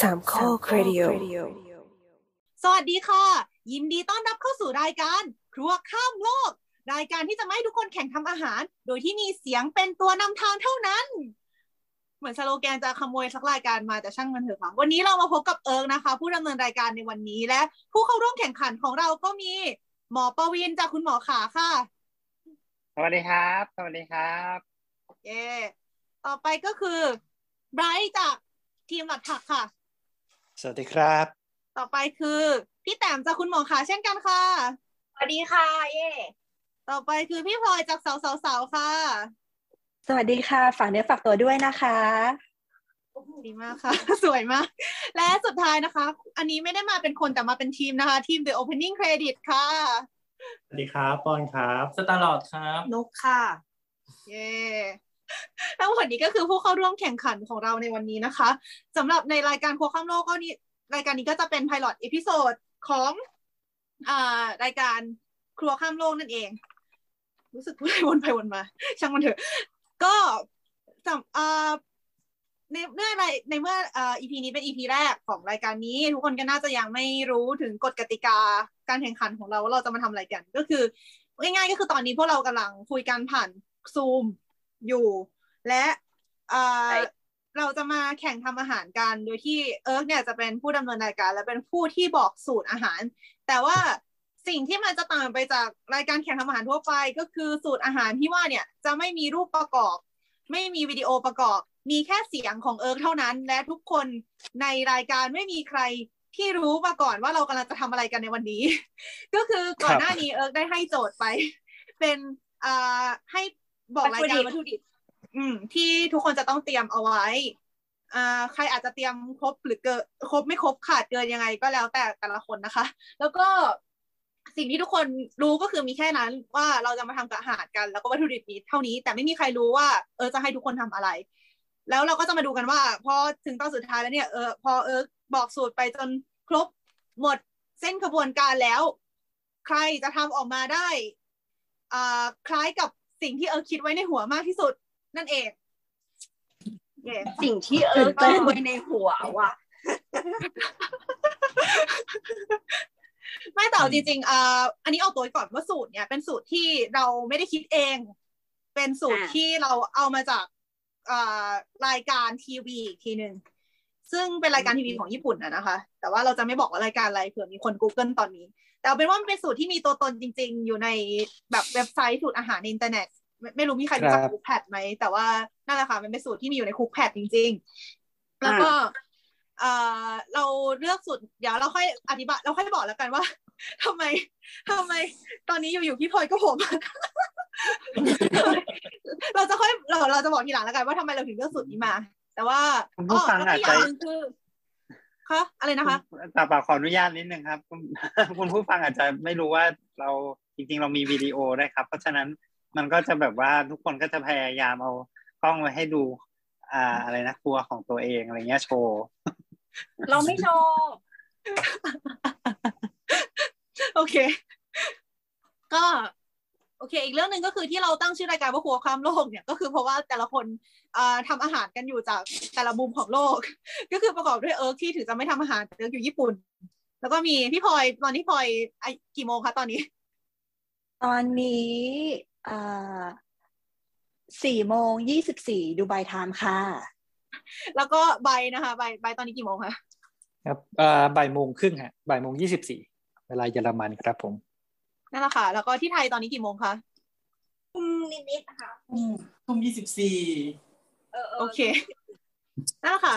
สามข้อครดิโอสวัสดีค่ะ ยินดีต้อนรับเข้าสู่รายการ ครัวข้ามโลก รายการที่จะมาให้ทุกคนแข่งทำอาหาร โดยที่มีเสียงเป็นตัวนำทางเท่านั้น เหมือนสโลแกนจะขโมยสักรายการมาแต่ช่างมันเถอะค่ะ วันนี้เรามาพบกับเอิร์กนะคะ ผู้ดำเนินรายการในวันนี้และ ผู้เข้าร่วมแข่งขันของเราก็มีหมอประวินจากคุณหมอขาค่ะสวัสดีครับ สวัสดีครับเย่ต่อไปก็คือไบรท์จากทีมหลัดผักค่ะ สวัสดีครับ ต่อไปคือ พี่แต้มจากคุณหมอขาเช่นกันค่ะ สวัสดีค่ะ เย่ต่อไปคือพี่พลอยจากสาวสาวสาวๆๆค่ะ สวัสดีค่ะ ฝากเนื้อฝากตัวด้วยนะคะดีมากค่ะ สวยมาก และสุดท้ายนะคะ อันนี้ไม่ได้มาเป็นคนแต่มาเป็นทีมนะคะ ทีม The Opening Credit ค่ะ สวัสดีครับ ปอนครับ สตาร์ลอดครับนุกค่ะ เย้ ทั้งหมดนี้ก็คือผู้เข้าร่วมแข่งขันของเราในวันนี้นะคะสำหรับในรายการครัวข้ามโลกก็นี่รายการนี้ก็จะเป็น pilot เอพิโซดของอ่ารายการครัวข้ามโลกนั่นเอง รู้สึกพูดไปวนไปวนมา ช่างมันเถอะ ก็สำอ่าในเมื่อไรในเมื่ออ่า EP นี้เป็น EP แรกของรายการนี้ ทุกคนก็น่าจะยังไม่รู้ถึงกฎกติกาการแข่งขันของเราว่าเราจะมาทำอะไรกัน ก็คือ ง่ายๆ ก็คือตอนนี้พวกเรากำลังคุยกันผ่านซูม อยู่ และเอ่อใช่เราจะมาแข่งทำอาหารกัน โดยที่เอิร์กเนี่ยจะเป็นผู้ดำเนินรายการ และเป็นผู้ที่บอกสูตรอาหาร แต่ว่าสิ่งที่มันจะต่างไปจากรายการแข่งทำอาหารทั่วไป ก็คือสูตรอาหารที่ว่าเนี่ยจะไม่มีรูปประกอบ ไม่มีวิดีโอประกอบ มีแค่เสียงของเอิร์กเท่านั้น และทุกคนในรายการไม่มีใครที่รู้มาก่อนว่าเรากำลังจะทำอะไรกันในวันนี้ ก็คือก่อนหน้านี้เอิร์กได้ให้โจทย์ไป เป็นอ่าให้ บอกรายการวัตถุดิบอืม ที่ทุกคนจะต้องเตรียมเอาไว้อ่าใครอาจจะเตรียมครบหรือเกินครบไม่ครบขาดเกินยังไงก็แล้วแต่แต่ละคนนะคะ แล้วก็สิ่งที่ทุกคนรู้ก็คือมีแค่นั้นว่าเราจะมาทำกับอาหารกัน แล้วก็วัตถุดิบมีเท่านี้ แต่ไม่มีใครรู้ว่า เออจะให้ทุกคนทำอะไร แล้วเราก็จะมาดูกันว่า พอถึงตอนสุดท้ายแล้วเนี่ยเออพอเออบอกสูตรไปจนครบหมดเส้นขบวนการแล้ว ใครจะทำออกมาได้อ่าคล้ายกับ สิ่งที่เออคิดไว้ในหัวมากที่สุด นั่นเองเย้สิ่งที่เอิร์กตั้งไว้ในหัวว่ะไม่แต่เอาจริงๆอ่าอันนี้เอาตัวไว้ก่อนว่าสูตรเนี่ย เป็นสูตรที่เราไม่ได้คิดเอง เป็นสูตรอ่าที่เราเอามาจากอ่ารายการทีวีอีกทีหนึ่งซึ่งเป็นรายการทีวีของญี่ปุ่นนะนะคะ แต่ว่าเราจะไม่บอกว่ารายการอะไรเผื่อมีคน Google ตอนนี้ แต่เอาเป็นว่ามันเป็นสูตรที่มีตัวตนจริง ๆ อยู่ในแบบเว็บไซต์สูตรอาหารในอินเทอร์เน็ตไม่ไม่รู้มีใครรู้จักครับคุกแพดไหม แต่ว่านั่นแหละค่ะมันเป็นสูตรที่มีอยู่ในคุกแพดจริง ๆ แล้วก็เอ่อเราเลือกสูตรเดี๋ยวเราค่อยอธิบายเราค่อยบอกแล้วกันว่าทำไมทำไม ตอนนี้อยู่ๆพี่พลอยก็ผมเราจะค่อยเราเราจะบอกทีหลังแล้วกันว่าทำไมเราถึงเลือกสูตรนี้มา แต่ว่าคุณผู้ฟังแล้วก็อาจจะย่างหนึ่งคือ คะอะไรนะคะตาปาขออนุญาตนิดนึงครับคุณคุณผู้ฟังอาจจะไม่รู้ว่าเราจริง ๆ เรามีวิดีโอได้วยครับ เพราะฉะนั้นมันก็จะแบบว่าทุกคนก็จะพยายามเอากล้องไว้ให้ดู อ่าอะไรนะครัวของตัวเองอะไรเงี้ยโชว์เราไม่โชว์โอเค ก็ โอเค อีกเรื่องหนึ่งก็คือที่เราตั้งชื่อรายการว่าครัวข้ามโลกเนี่ยก็คือเพราะว่าแต่ละคนเอ่อทำอาหารกันอยู่จากแต่ละมุมของโลก ก็คือประกอบด้วยเอิร์กที่ถึงจะไม่ทำอาหารแต่เอิร์กอยู่ญี่ปุ่น แล้วก็มีพี่พลอยตอนที่พลอยไอกี่โมงคะตอนนี้ ตอนนี้อ่าสี่โมงยี่สิบสี่ Dubai time ค่ะ แล้วก็ใบนะคะใบใบตอนนี้กี่โมงคะครับเอ่อบ่ายโมงครึ่งฮะบ่ายโมงยี่สิบสี่เวลาเยอรมันครับผม นั่นแหละค่ะ แล้วก็ที่ไทยตอนนี้กี่โมงคะอืมนิดๆค่ะทุ่มยี่สิบสี่เออเออโอเคนั่นแหละค่ะ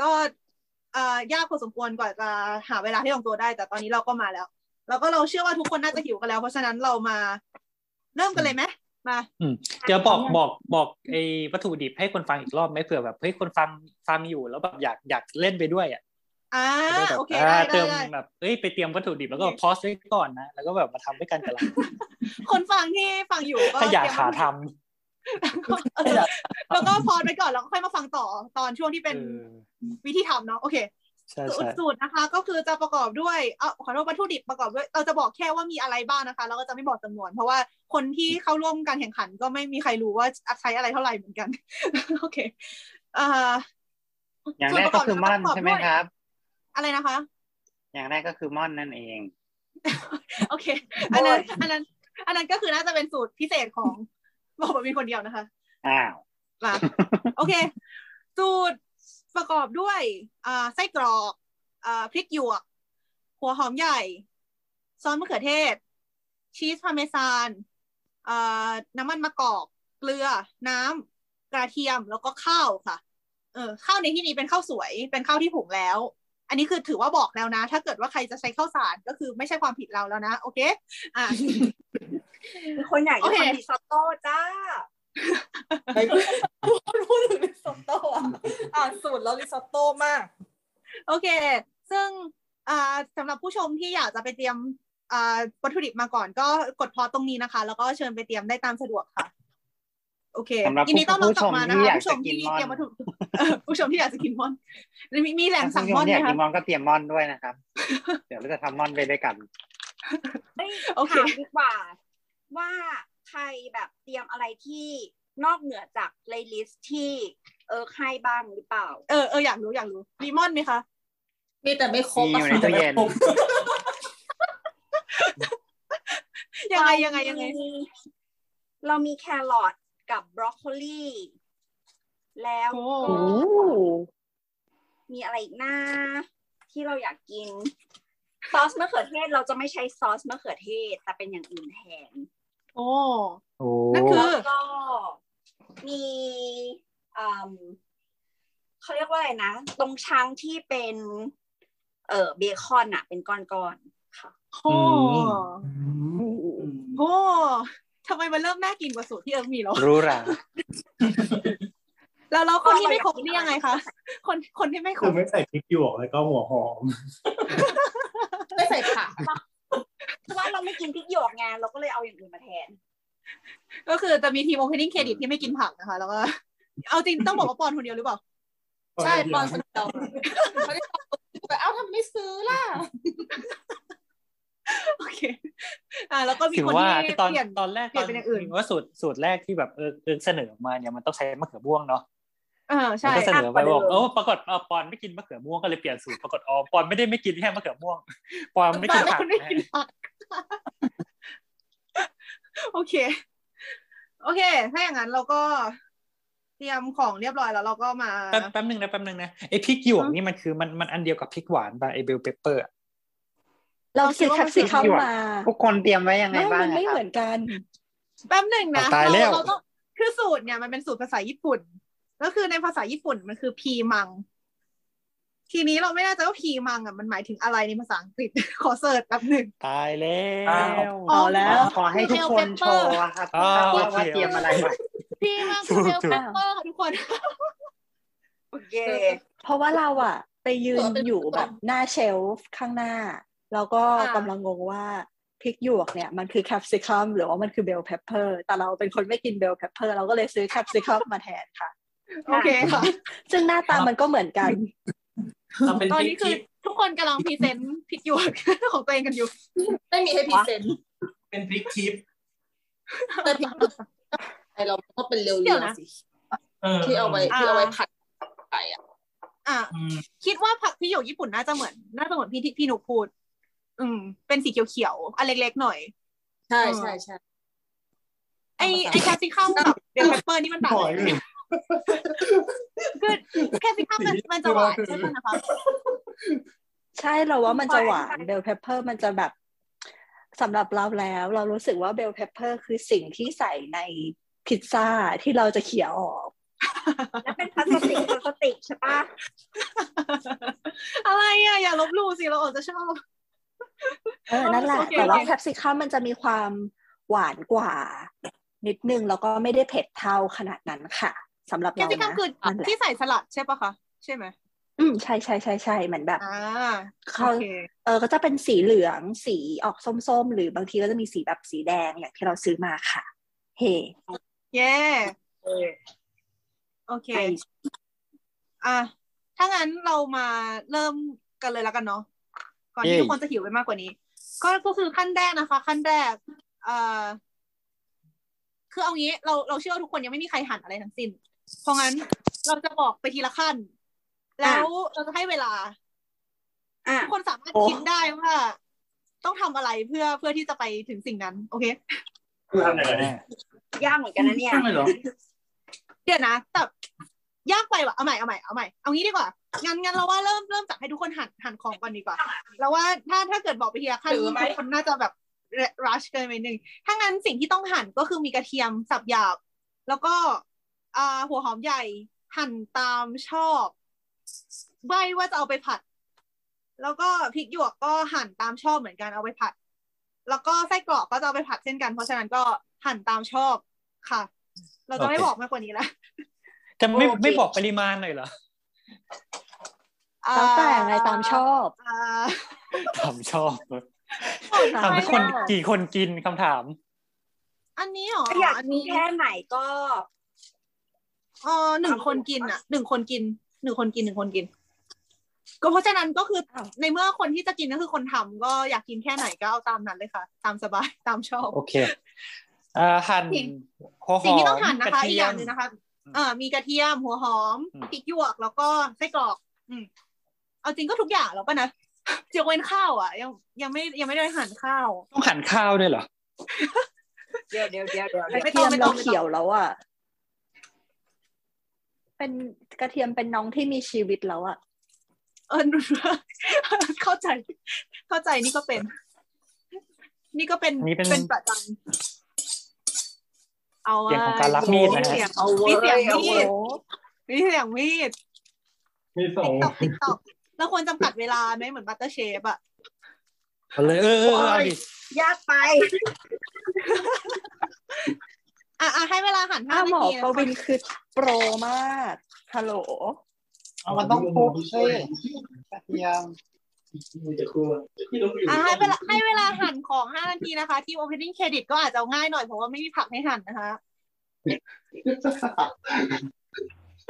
ก็เอ่อยากพอสมควรกว่าจะหาเวลาที่ลงตัวได้ แต่ตอนนี้เราก็มาแล้ว แล้วก็เราเชื่อว่าทุกคนน่าจะหิวกันแล้ว เพราะฉะนั้นเรามาเริ่มกันเลยไหมมาอืมเดี๋ยวบอกบอกบอกไอ้วัตถุดิบให้คนฟังอีกรอบไหมเผื่อแบบเฮ้ยคนฟังฟังอยู่แล้วแบบอยากอยากเล่นไปด้วยอะ อ่าจะได้แบบโอเคอ่าได้ได้เติมได้แบบเอ้ยไปเตรียมวัตถุดิบแล้วก็พอสไว้ก่อนนะแล้วก็แบบมาทำด้วยกันกับเราคนฟังที่ฟังอยู่ก็ถ้าอยากเตรีมหาทเออแล้วก็พอไปก่อนแล้วก็ค่อยมาฟังต่อตอนช่วงที่ำเป็นเออวิธีทำเนาะโอเคใช่สูตใช่รสูตรนะคะ ก็คือจะประกอบด้วยเออขอโทษวัตถุดิบประกอบด้วยเราจะบอกแค่ว่ามีอะไรบ้างนะคะแล้วก็จะไม่บอกจำนวน เพราะว่าคนที่เข้าร่วมการแข่งขันก็ไม่มีใครรู้ว่าใช้อะไรเท่าไหร่เหมือนกันโอเคอ่าอย่างแรกก็คือมันใช่ไหมครับ อะไรนะคะ อย่างแรกก็คือม่อนนั่นเอง โอเค อันนั้น อันนั้น อันนั้นก็คือน่าจะเป็นสูตรพิเศษของบอกบวินคนเดียวนะคะ อ้าวอะโอเค สูตรประกอบด้วยอ่าไส้กรอกอ่าพริกหยวก หัวหอมใหญ่ ซอสมะเขือเทศ ชีสพาร์เมซานอ่าน้ำมันมะกอก เกลือ น้ำกระเทียมแล้วก็ข้าวค่ะ เออข้าวในที่นี้เป็นข้าวสวย เป็นข้าวที่หุงแล้ว อันนี้คือถือว่าบอกแล้วนะ ถ้าเกิดว่าใครจะใช้ข้าวสารก็คือไม่ใช่ความผิดเราแล้วนะ โอเค อะมีคนอยากโอกินเคคอนดิซอตโต้จ้าไม่พูดถึงริซอตโต้อะอ่านสูตรแล้วริซอตโต้มาก โอเค ซึ่งอ่าสำหรับผู้ชมที่อยากจะไปเตรียมอ่าวัตถุดิบมาก่อนก็กดพอตรงนี้นะคะ แล้วก็เชิญไปเตรียมได้ตามสะดวกค่ะ โอเคสำหรับยินดีต้อนรับผู้กชลับมมานะที่คะอยากผู้ชจะมกินที่ม่อนเตรียมวัตถุเอ่อผู้ชมที่อยากจะกินม่อนมีมีแหล่งถ้าสั่งคุณผู้ชม่อมนที่ไหอมยากคะกินม่อนก็เตรียมม่อนด้วยนะครับ เดี๋ยวเราจะทำม่อนไปด้วยกันโอเคถามดีกว่า ว่าใครแบบเตรียมอะไรที่นอกเหนือจากเล y l ลิสที่เออให้บ้างหรือเปล่า เออเอออยากรู้อยากรู้มีม่อนไหมคะมีแต่ไม่ครบมีอยู่ในตู้เย็นยังไงยังไงยังไงเรามีเรามีแครอท กับบรอกโคลีแล้วโอ้ก็โอ้มีอะไรอีกหน้าที่เราอยากกิน ซอสมะเขือเทศเราจะไม่ใช้ซอสมะเขือเทศ แต่เป็นอย่างอื่นแทน โอ้โอ้นั่นคือแล้วก็มีอืมเขาเรียกว่าอะไรนะ ตรงช้างที่เป็น เออเบคอนอะเป็นก้อนๆค่ะโหโอ้ ทำไมมันเริ่มน่ากินกว่าสูตรที่เอิร์กมีแล้วรู้ราแล้วแล้วคนที่ไม่ครบนี่ยังไงคะคนคนที่ไม่ครคือบไม่ใส่พริกหยวกแล้วก็หัวหอม ไม่ใส่ผักเพราะว่าเราไม่กินพริกหยวกไงเราก็เลยเอาอย่างอื่นมาแทน ก็คือจะมีทีม opening credit ที่ไม่กินผักนะคะ แล้วก็ เอาจริงต้องบอกว่าปอนคนเดียวหรือเปล่า ใช่ปอนคนเดียวไม่ได้ตอบแต่เอ้าทำไมไม่ซื้อล่ะ โอเค อ่า แล้วก็มีถือคนว่าที่ตอนเปลี่ยนตอนแรกเปลี่ยนเป็นอย่างอื่นถืว่าสูตรสูตรแรกที่แบบเออเออเสนอมาเนี่ยมันต้องใช้มะเขือม่วงเนาะเออใช่มันก็เสนอไปอะบอกประเดิมเออปรากฏเออปอนไม่กินมะเขือม่วงก็เลยเปลี่ยนสูตรปรากฏอ๋อปอนไม่ได้ไม่กินแค่มะเขือม่วงปอนไม่กินผักคนไม่นะกินผักโอเค โอเค ถ้าอย่างนั้นเราก็เตรียมของเรียบร้อยแล้วเราก็มาแป๊บแป๊บนึงนะแป๊บนึงนะไอพริกหยวกนี่มันคือมันมันอันเดียวกับพริกหวานป่ะไอ bell pepper เราซื้อ capsicum มาทุกคนเตรียมไว้ยังไงไม่บ้างมันอะไม่ครัเหบมือนกันแป๊บหนึ่งนะตายแล้วเราต้องคือสูตรเนี่ยมันเป็นสูตรภาษาญี่ปุ่น ก็คือในภาษาญี่ปุ่นมันคือピーマン ทีนี้เราไม่แน่ใจว่าピーマン อะมันหมายถึงอะไรในภาษาอังกฤษขอ search แป๊บหนึ่งตายแล้วเอาแล้วขอให้ทุกคนโชว์อะครับอ่าว่าโอเคว่าเตรียมอะไรไว้ピーマン คือ bell pepper ค่ะทุกคนโอเคเพราะว่าเราอะไปยืนเออเป็นอยู่ผู้แบตบหน้า shelf ข้างหน้า แล้วก็อ่ากำลังงงว่าพริกหยวกเนี่ยมันคือ capsicum หรือว่ามันคือ bell pepper แต่เราเป็นคนไม่กิน bell pepper เราก็เลยซื้อ capsicum มาแทนค่ะ โอเคค่ะ ซึ่งหน้าตามันก็เหมือนกันเราเป็นพริกทิพย์ ตอนนี้คือทุกคนกำลัง present พริกหยวกของตัวเองกันอยู่ ไม่มีให้ present เป็นพริกทิพย์แต่พริกไอเราก็เป็นเรียวๆ เดี๋ยวนะสิเออที่เอาไว้ที่เอาไว้ผัดไก่อะอะอืมคิดว่าผักพริกหยวกญี่ปุ่นน่าจะเหมือน น่าจะเหมือนพี่ที่พี่หนุกพูด อืม เป็นสีเขียวๆอันเล็กๆหน่อย ใช่ใช่ใช่ไอไอ capsicum กับ bell pepper นี่มันต่างกันอยู่ ปล่อย คือ capsicum มันมันจะหวานใช่ไหมนะคะใช่เราว่ามันจะหวาน bell pepper มันจะแบบสำหรับเราแล้ว เรารู้สึกว่า bell pepper คือสิ่งที่ใส่ในพิซซ่าที่เราจะเขี่ยออก แล้วเป็นพลาสติกพลาสติกใช่ปะอะไรอะ อย่าลบหลู่สิ เราอาจจะชอบ เออนั่นแหละโอเคแต่ว่าโอเคแคปซิคัมมันจะมีความหวานกว่า นิดนึงแล้วก็ไม่ได้เผ็ดเท่าขนาดนั้นค่ะสำหรับแคปเราซิคัมนะคือนั่นแหละที่ใส่สลัดใช่ปะคะใช่ไหมอืมใช่ใช่ใช่ใช่เหมือนแบบอ่าเขาโอเคเออก็จะเป็นสีเหลืองสีออกส้มๆ หรือบางทีก็จะมีสีแบบสีแดงอย่างที่เราซื้อมาค่ะ เฮ้เย้โอเค อะถ้างั้นเรามาเริ่มกันเลยแล้วกันเนาะ ก่อนที่เย้ทุกคนจะหิวไปมากกว่านี้ ก็ก็คือขั้นแรกนะคะ ขั้นแรก เอ่อคือเอางี้เราเราเชื่อว่าทุกคนยังไม่มีใครหั่นอะไรทั้งสิ้น เพราะงั้นเราจะบอกไปทีละขั้น แล้วเราจะให้เวลาอะทุกคนสามารถโอ้คิดได้ว่า ต้องทำอะไรเพื่อเพื่อที่จะไปถึงสิ่งนั้น โอเคคือทำยังไงยากเหมือนกันนะเนี่ยใช่ไหมเหรอเดี๋ยวนะแต่ ยากไปว่ะเอาใหม่เอาใหม่เอาใหม่เอางี้ดีกว่างั้นงั้นเราว่าเริ่มเริ่มจากให้ทุกคนหันหันของก่อนดีกว่าเราว่าถ้าถ้าเกิดบอกไปทีละขั้นถือไหมทุกคนน่าจะแบบรัชเกินไปหนึ่งถ้างั้นสิ่งที่ต้องหั่นก็คือมีกระเทียมสับหยาบ แล้วก็อ่าหัวหอมใหญ่ หั่นตามชอบใบว่าจะเอาไปผัด แล้วก็พริกหยวกก็หั่นตามชอบเหมือนกันเอาไปผัด แล้วก็ไส้กรอกก็จะเอาไปผัดเช่นกัน เพราะฉะนั้นก็หั่นตามชอบค่ะ เราจะไม่โอเคบอกมากกว่านี้แล้ว จะไม่โอเคไม่บอกปริมาณหน่อยเหรอแล้วแต่ไงตามชอบอ่าถามชอบตาถามมคนชอบกี่คนกินคำถาม อันนี้เหรอถ้าอยากอันมีนี้แค่ไหนก็เออหนึ่งคนกินอะหนึ่งคนกินหนึ่งคนกินหนึ่งคนกิน ก็เพราะฉะนั้นก็คืออ้าวในเมื่อคนที่จะกินก็คือคนทำก็อยากกินแค่ไหนก็เอาตามนั้นเลยค่ะ ตามสบายตามชอบ โอเคอ่าหั่นสิ่งหัวหอมสิ่งที่ต้องหั่นนะกคะระอีเทีกยอย่ามงหนึ่งนะคะ เออมีกระเทียมหัวหอมอืมพริกหยวกแล้วก็ไส้กรอก อืมเอาจริงก็ทุกอย่างแล้วป่ะนะยกเว้นข้าวอะ ยังยังไม่ยังไม่ได้หั่นข้าว ต้องหั่นข้าวด้วยเหรอเดี๋ยวเดี๋ยวเดี๋ยวเดี๋ยวกเดี๋ยวระเทียมเราเขียวแล้วอะเป็นกระเทียมเป็นน้องที่มีชีวิตแล้วอะเออเข้าใจ เข้าใจนี่ก็เป็น นี่ก็เป็นนี่เป็นเป็นประจัน เอาเสียงของการรับมีดนะฮะเสียงเอาเว้มียเสียงเอามีเว้ดยมีเสียงมีดมีสอติ๊งกตอกติ๊กตอกเราควรจำกัดเวลาไหมเหมือนบัตเตอร์เชฟอะเอาเลยเออเออเออเอาดิยากไปอะอะให้เวลาหันห้าถ้าหมนาอทีปนะวินคือโปรมากฮัลโหลเอามันต้องคลุกสิกระเทียม มีแต่ครัวที่ต้องอยู่อะให้เวลาให้เวลาหั่นของห้านาทีนะคะที่ opening credit ก็อาจจะง่ายหน่อยเพราะว่าไม่มีผักให้หั่นนะคะ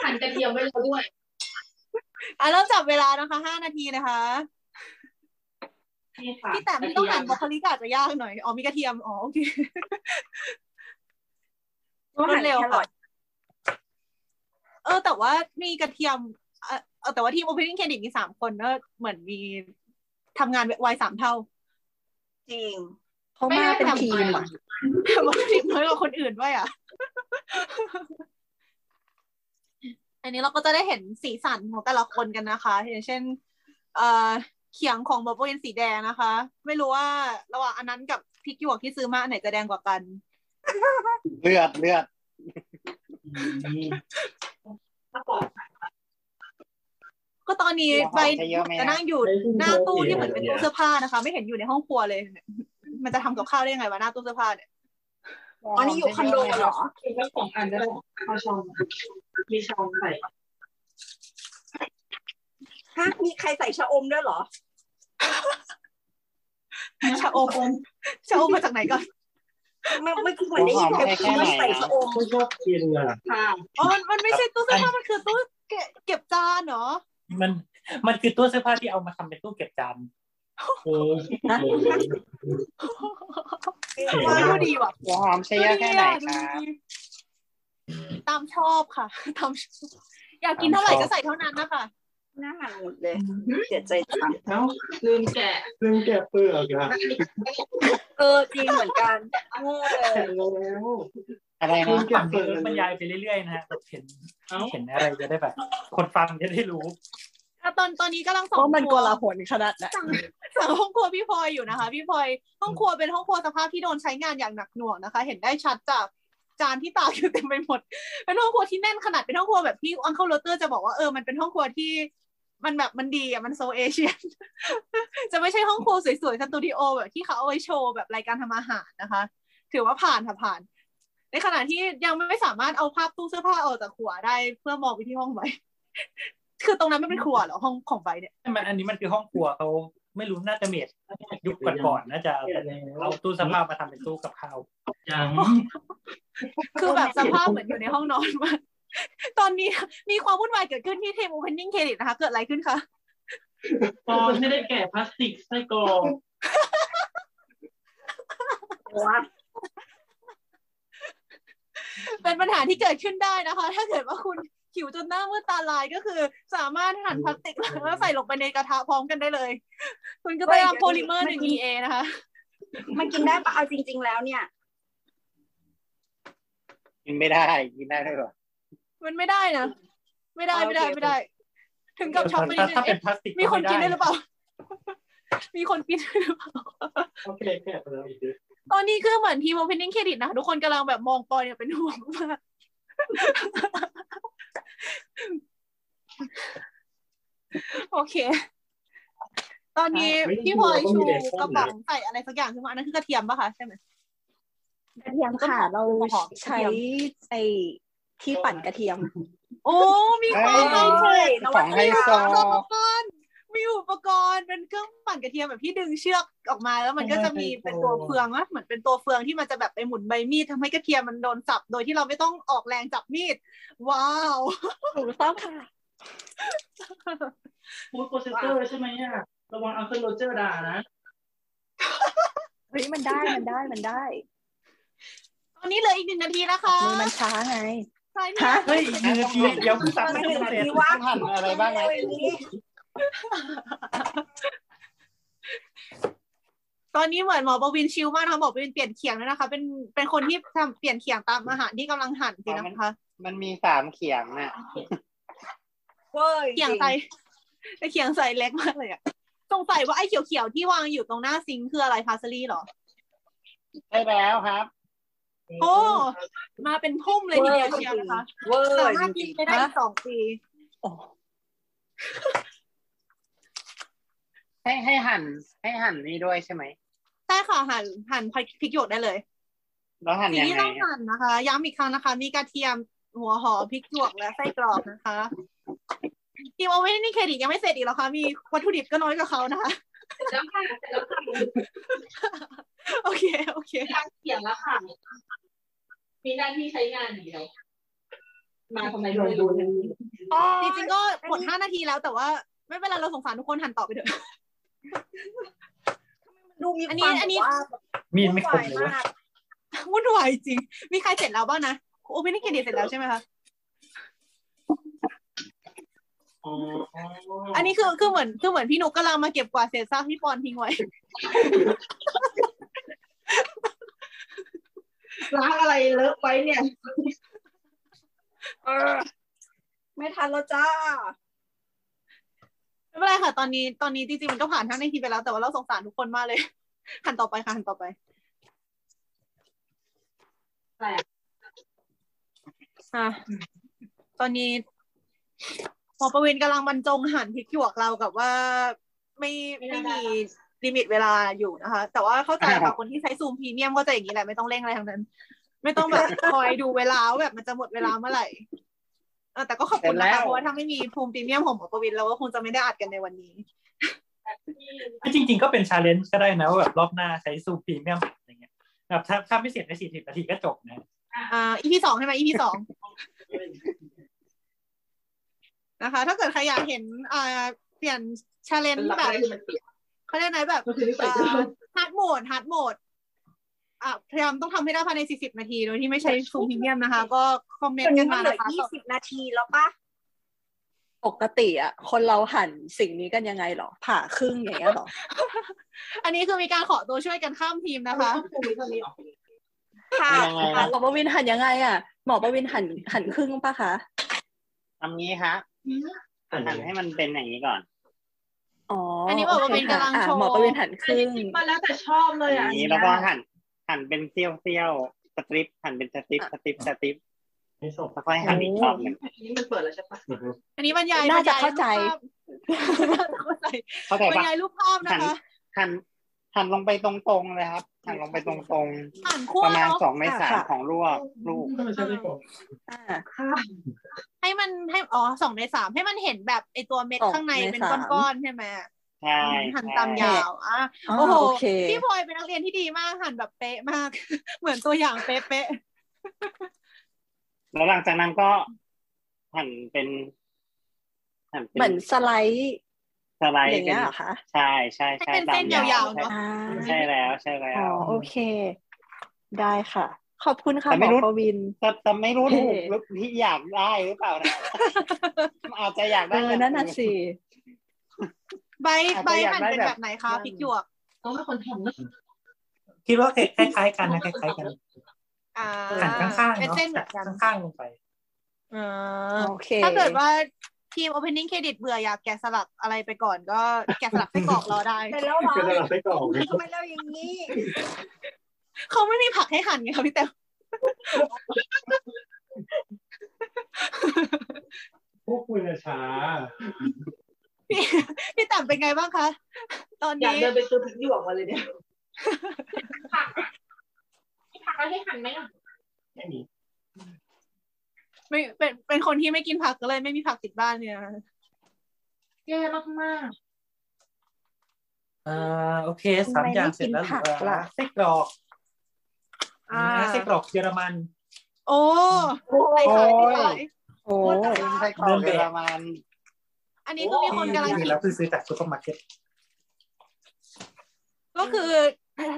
หั่นกระเทียมไว้แล้วด้วยอะเริ่มจับเวลานะคะห้านาทีนะคะนี่ค่ะพี่แต่ไม่ต้องหั่นบรอกโคลีก็อาจจะยากหน่อยอ๋อมีกระเทียมอ๋อโอเคก็หั่นเร็วแครอค่ะทเออแต่ว่ามีกระเทียมเออเออแต่ว่าทีม opening credit มีสามคนก็เหมือนมีทำงานวัยสามเท่า จริงเขามาเป็นทีมอะแต่ว่าทีมน้อยกว่าคนอื่นด้วยอะ อันนี้เราก็จะได้เห็นสีสันของแต่ละคนกันนะคะ อย่างเช่น เอ่อเขียงของบ๊อบเป็นสีแดงนะคะ ไม่รู้ว่าระหว่างอันนั้นกับพริกหยวกที่ซื้อมาอันไหนจะแดงกว่ากัน เลือดเลือด ก็ตอนนี้หัวหอมใบใช้เยอะไหมจะนั่งอยู่หน้าตู้ที่เหมือนเป็นตู้เสื้อผ้านะคะ ไม่เห็นอยู่ในห้องครัวเลย มันจะทำกับข้าวได้ยังไงวะหน้าตู้เสื้อผ้าเนี่ยอ๋อนี่อยู่คอนโดเหรอคือแค่สองอันก็ได้เอาช้อนมีช้อนใส่ฮะมีใครใส่ชะอมด้วยเหรอชะอมชะอมมาจากไหนก่อนไม่ไม่คือเหมือนได้ยินแบบคำว่าใส่ชะอมไม่ชอบกินอะค่ะอ๋อมันมันไม่ใช่ตู้เสื้อผ้ามันคือตู้เก็บเก็บจานเหรอ มันมันคือตู้เสื้อผ้าที่เอามาทำเป็นตู้เก็บจานเออว่าดูดีว่ะหัวหอมใช้เยอะแค่ไหนครับตามชอบค่ะ ตามชอบอยากกินเท่าไหร่ก็ใส่เท่านั้นนะคะหน้าหันหมดเลยเสียใจจังแล้วลืมแกะซึ่งแกะเปลือกอะเออจริงเหมือนกันโง่เลยแกะแล้ว อะไรซึ่งนะแกะเปลือกบรรยายไปเรื่อยๆนะฮะแบบเห็นเห็นอะไรจะได้แบบ คนฟังจะได้รู้อะตอนตอนนี้กำลังส่งเพราะมันคกรัวลาหลขนาดไหนสั่งสั่งห้องครัวพี่พลอยอยู่นะคะ พี่พลอยห้องครัวเป็นห้องครัวสภาพที่โดนใช้งานอย่างหนักหน่วงนะคะ เห็นได้ชัดจากจานที่ตากอยู่เต็มไปหมด เป็นห้องครัวที่แน่นขนาดเป็นห้องครัวแบบที่ Uncle Roger จะบอกว่าเออมันเป็นห้องครัวที่มันแบบมันดีอะมัน so Asian จะไม่ใช่ห้องครัวสวยๆสตูดิโอแบบที่เขาเอาไว้โชว์แบบรายการทำอาหารนะคะ ถือว่าผ่านค่ะผ่าน ในขณะที่ยังไม่สามารถเอาภาพตู้เสื้อผ้าออกจากหัวได้เพื่อมองไปที่ห้องไว้คือตรงนั้นไม่เป็นครัวเหรอห้องของไบรท์เนี่ยมันอันนี้มันคือห้องครัวเขาไม่รู้น่าจะเมดยุคก่อนๆน่าจะเอาตู้เสื้อผ้ามาทำเป็นตู้กับข้าวยังคือแบบสภาพเหมือนอยู่ในห้องนอนมากตอนนี้มีความวุ่นวายเกิดขึ้นที่เทม opening credit นะคะ เกิดอะไรขึ้นคะตอนไม่ได้แกะพลาสติกไส้กรอกว่า เป็นปัญหาที่เกิดขึ้นได้นะคะ ถ้าเกิดว่าคุณหิวจนหน้ามืดตาลายก็คือ สามารถหั่นพลาสติกแล้วใส่ลงไปในกระทะพร้อมกันได้เลย คุณก็ไปทำโพลิเมอร์หนึ่ง EA นะคะ มันกินได้ปะเอาจริง ๆ แล้วเนี่ย กินไม่ได้กินได้ด้วยเหรอมันไม่ได้นะไม่ได้ไม่ได้ไม่ได้ ถึงกับช็อกไปนิดนึงถ้าเป็นเอ๊ะพลาสติกมีคนกินได้ม่หรือเปล่า มีคนกินได้หรือเปล่าโอเคแค่ไปแล้วอีกเยอะ ตอนนี้คือเหมือนทีม opening credit นะคะทุกคนกำลังแบบมองปอยเนี่ยเป็นห่วงมากโอเค ตอนนี้พี่พลอยชูกระป๋องใส่อะไรสักอย่างขึ้นมาอันนั้นคือกระเทียมปะคะใช่ไหมกระเทียมค่ะ เราหอมใช้ไอ้ที่ปั่นกระเทียม โอ้ มีความเอ้ยใช่ของไฮโซอุปกรณ์ มีอุปกรณ์เป็นเครื่องปั่นกระเทียมแบบที่ดึงเชือกออกมาแล้วมันก็จะมีเป็นตัวเฟืองอะเหมือนเป็นตัวเฟืองที่มันจะแบบไปหมุนใบมีดทำให้กระเทียมมันโดนสับโดยที่เราไม่ต้องออกแรงจับมีด ว้าวถูกต้องค่ะ food processor ใช่ไหมอะระวัง Uncle Roger ด่านะเฮ้ยมันได้มันได้มันได้ ตอนนี้เหลืออีกหนึ่งนาทีนะคะมือมันช้าไงใช่ฮะเฮ้ยอีกหนึ่งนาทีเดี๋ยวคุณตัดมันถึงไม่เสร็จที่ว่าต้องหั่นอะไรบ้างไหม ตอนนี้เหมือนหมอประวิน chill มากนะคะหมอประวินเปลี่ยนเขียงแล้วนะคะ เป็นเป็นคนที่ทำเปลี่ยนเขียงตามอาหารที่กำลังหั่นสินะคะ มันมีสามเขียงน่ะเว้ยเขียงใส่ไอเขียงใส่เล็กมากเลยอะสงสัยว่าไอ้เขียวๆที่วางอยู่ตรงหน้าซิงค์คืออะไรพาสลีย์เหรอใช่แล้วครับ โอ้มาเป็นพุ่มเลยทีเดียวเชียวนะคะเวอร์สามารถจกิรินงไปได้อีกสองปีโอ้ ให้ให้หั่นให้หั่นนี่ด้วยใช่ไหมใช่ค่ะหั่นหั่นพริกหยวกได้เลย แล้วหั่นสิ่งยังที่ไงต้องหั่นนะคะ ย้ำอีกครั้งนะคะ มีกระเทียมหัวหอมพริกหยวกและไส้กรอกนะคะทีมเอาไว้นี่เครดิตยังไม่เสร็จอีกเหรอคะมีวัตถุดิบก็น้อยกว่าเขานะคะเสร็จแล้วค่ะเสร็จแล้วค่ะโอเคโอเคทางเขียงแล้วค่ะมีหน้าที่ใช้งานอย่างเดียวมาทำไมไม่รู้จริงๆก็หมดห้านาทีแล้วแต่ว่าไม่เป็นไรเราสงสารทุกคนหั่นต่อไปเถอะ ดูมีอันคนี้วามอันนี้แบบว่ามีดไม่คมเลยวะมากวุ่นวายจริง มีใครเสร็จแล้วบ้างนะโอเปนเครดิตเสร็จแล้วใช่ไหมคะอ๋ออันนี้คือคือเหมือนคือเหมือนพี่นุกกำลังมาเก็บกวาดเศษซากที่ปอนทิ้งไว้ล้างอะไรเลอะไว้เนี่ยเออไม่ทันแล้วจ้า ไม่เป็นไรค่ะ ตอนนี้ตอนนี้จริงๆมันก็ผ่านทั้งในทีไปแล้ว แต่ว่าเราสงสารทุกคนมากเลยหันต่อไปค่ะหันต่อไปอะไรอะอะตอนนี้หมอประวินกำลังบรรจงหั่นพริกหยวกเรากับว่าไม่ไม่มีลิมิตเวลาอยู่นะคะ แต่ว่าเข้าใจค่ะคนที่ใช้ซูมพรีเมียมก็จะอย่างนี้แหละไม่ต้องเร่งอะไรทั้งนั้น ไม่ต้องแบบคอยดูเวลาว่าแบบมันจะหมดเวลาเมื่อไหร่ เออแต่ก็ขอบคุณนะคะเพราะว่าถ้าไม่มี Zoom Premium ของหมอประวินเราก็คงจะไม่ได้อัดกันในวันนี้จริง ๆ ก็เป็น challenge ก็ได้นะว่าแบบรอบหน้าใช้ Zoom Premium อะไรเงี้ยแบบถ้าถ้าไม่เสร็จในสี่สิบนาทีก็จบนะอ่า EP สองใช่ไหม EP สองนะคะ ถ้าเกิดใครอยากเห็นอ่าเปลี่ยน challenge แบบเขาเรียกไหนแบบก็คือไม่ใส่เสื้อhard mode hard mode อะ พยายามต้องทำให้ได้ภายใน 40 นาที โดยที่ไม่ใช้ Zoom Premium นะคะ ก็ comment กันมานะคะ วันต์กันี้มันเหลือยี่สิบนาทีแล้วปะปกติอะคนเราหั่นสิ่งนี้กันยังไงหรอ ผ่าครึ่งอย่างเงี้ยหรอ อันนี้คือมีการขอตัวช่วยกันข้ามทีมนะคะตรงนี้ตรงนี้ออกค่ะยังไงหมอประวินหั่นยังไง อะ หมอประวินหั่นหั่นครึ่งปะคะทำงี้ครับหั่นหั่นให้มันเป็นอย่างนี้ก่อนอ๋ออัอันนี้หมอประวินกำลังโชว์หมอประวินหั่นคอันรึ่นี้งคิดมาแล้วแต่ชอบเลยออะย่างนี้แล้วก็หั่น หั่นเป็นเซี่ยวเซี่ยวๆสตริปหั่นเป็นสตริปสตริปสตริปไม่ส่งแล้วค่อยหั่นอีกรอบหนึ่งอันนี้มันเปิดแล้วใช่ปะอันนี้บรรยายน่าจะบรรยยเข้าใจรูปภาพเข้าใจเข้าใจบรปะรยายรูปภาพนะคะหั่นหั่นลงไปตรงๆเลยครับหั่นลงไปตรงอ่านๆคั่วประมาณเนาะสองในสามค่ะของลวกลูกทำไมใช้ไม่ส่งอ่าให้มันให้อ๋อสองในสามให้มันเห็นแบบไอตัวเม็ดสองข้างในในเป็นสามก้อนๆใช่ไหม ใช่หั่นใช่ตามยาวอะอ๋อโอ้โหโอเคพี่พลอยเป็นนักเรียนที่ดีมากหั่นแบบเป๊ะมาก เหมือนตัวอย่างเป๊ะแล้วหลังจากนั้นก็หั่นเป็นหั่นเป็เหมือนสไลด์สไลด์อย่างเงี้ยเหรอคะใช่ใช่ๆให้ใช่เป็นเส้นตมยาวๆเนาะอ่าใช่แล้วใช่แล้อ๋อวโอเค ได้ค่ะ ขอบคุณค่ะแต่หมไม่อรู้ปวินแต่แต่ไม่รู้เท่ถูกหรือที่อยากได้หรือเปล่านะอาจจะอยากเอได้ออย่างนั่นน่ะอื่สิ ใบอาจจะใบอยากหั่นได้เป็นแบบแบบไหนคะพริกหยวกต้องเป็นคนทำนะคิดว่าคล้ายๆกันนะคล้ายๆกันอ่าหั่นข้างๆเป็นเนาะเส้นเหมือนกันข้างๆลงไปอ่าโอเคถ้าเกิดว่าทีม opening credit เบื่ออยากแกะสลักอะไรไปก่อนก็แกะสลักไส้กรอกรอได้ไปแล้วเหรอเป็นอะไรไส้กรอกทำไมเราอย่างนี้ เขาไม่มีผักให้หั่นไงคะพี่แต้วพวกคุณอะช้า พี่พี่แต่เป็นไงบ้างคะ ตอนอยากนี้เดินไปซื้อพริกหยวกมาเลยเนี่ยผักมีผักอะไรให้หั่นไหมอะไม่มีไม่เป็นเป็นคนที่ไม่กินผักก็เลยไม่มีผักติดบ้านเนี่ยนะแย่มากอ่าโอเคสามอย่างเสร็จแล้วเหลือไส้กรอกอ่าไส้กรอกเยอรมัน โอ้ไปขายไปขายโอ้เป็นไส้กรอกเยอรมัน อันนี้คือมีคนกำลังคิด จริงๆแล้วคือซื้อจากซูเปอร์มาร์เก็ตก็คือ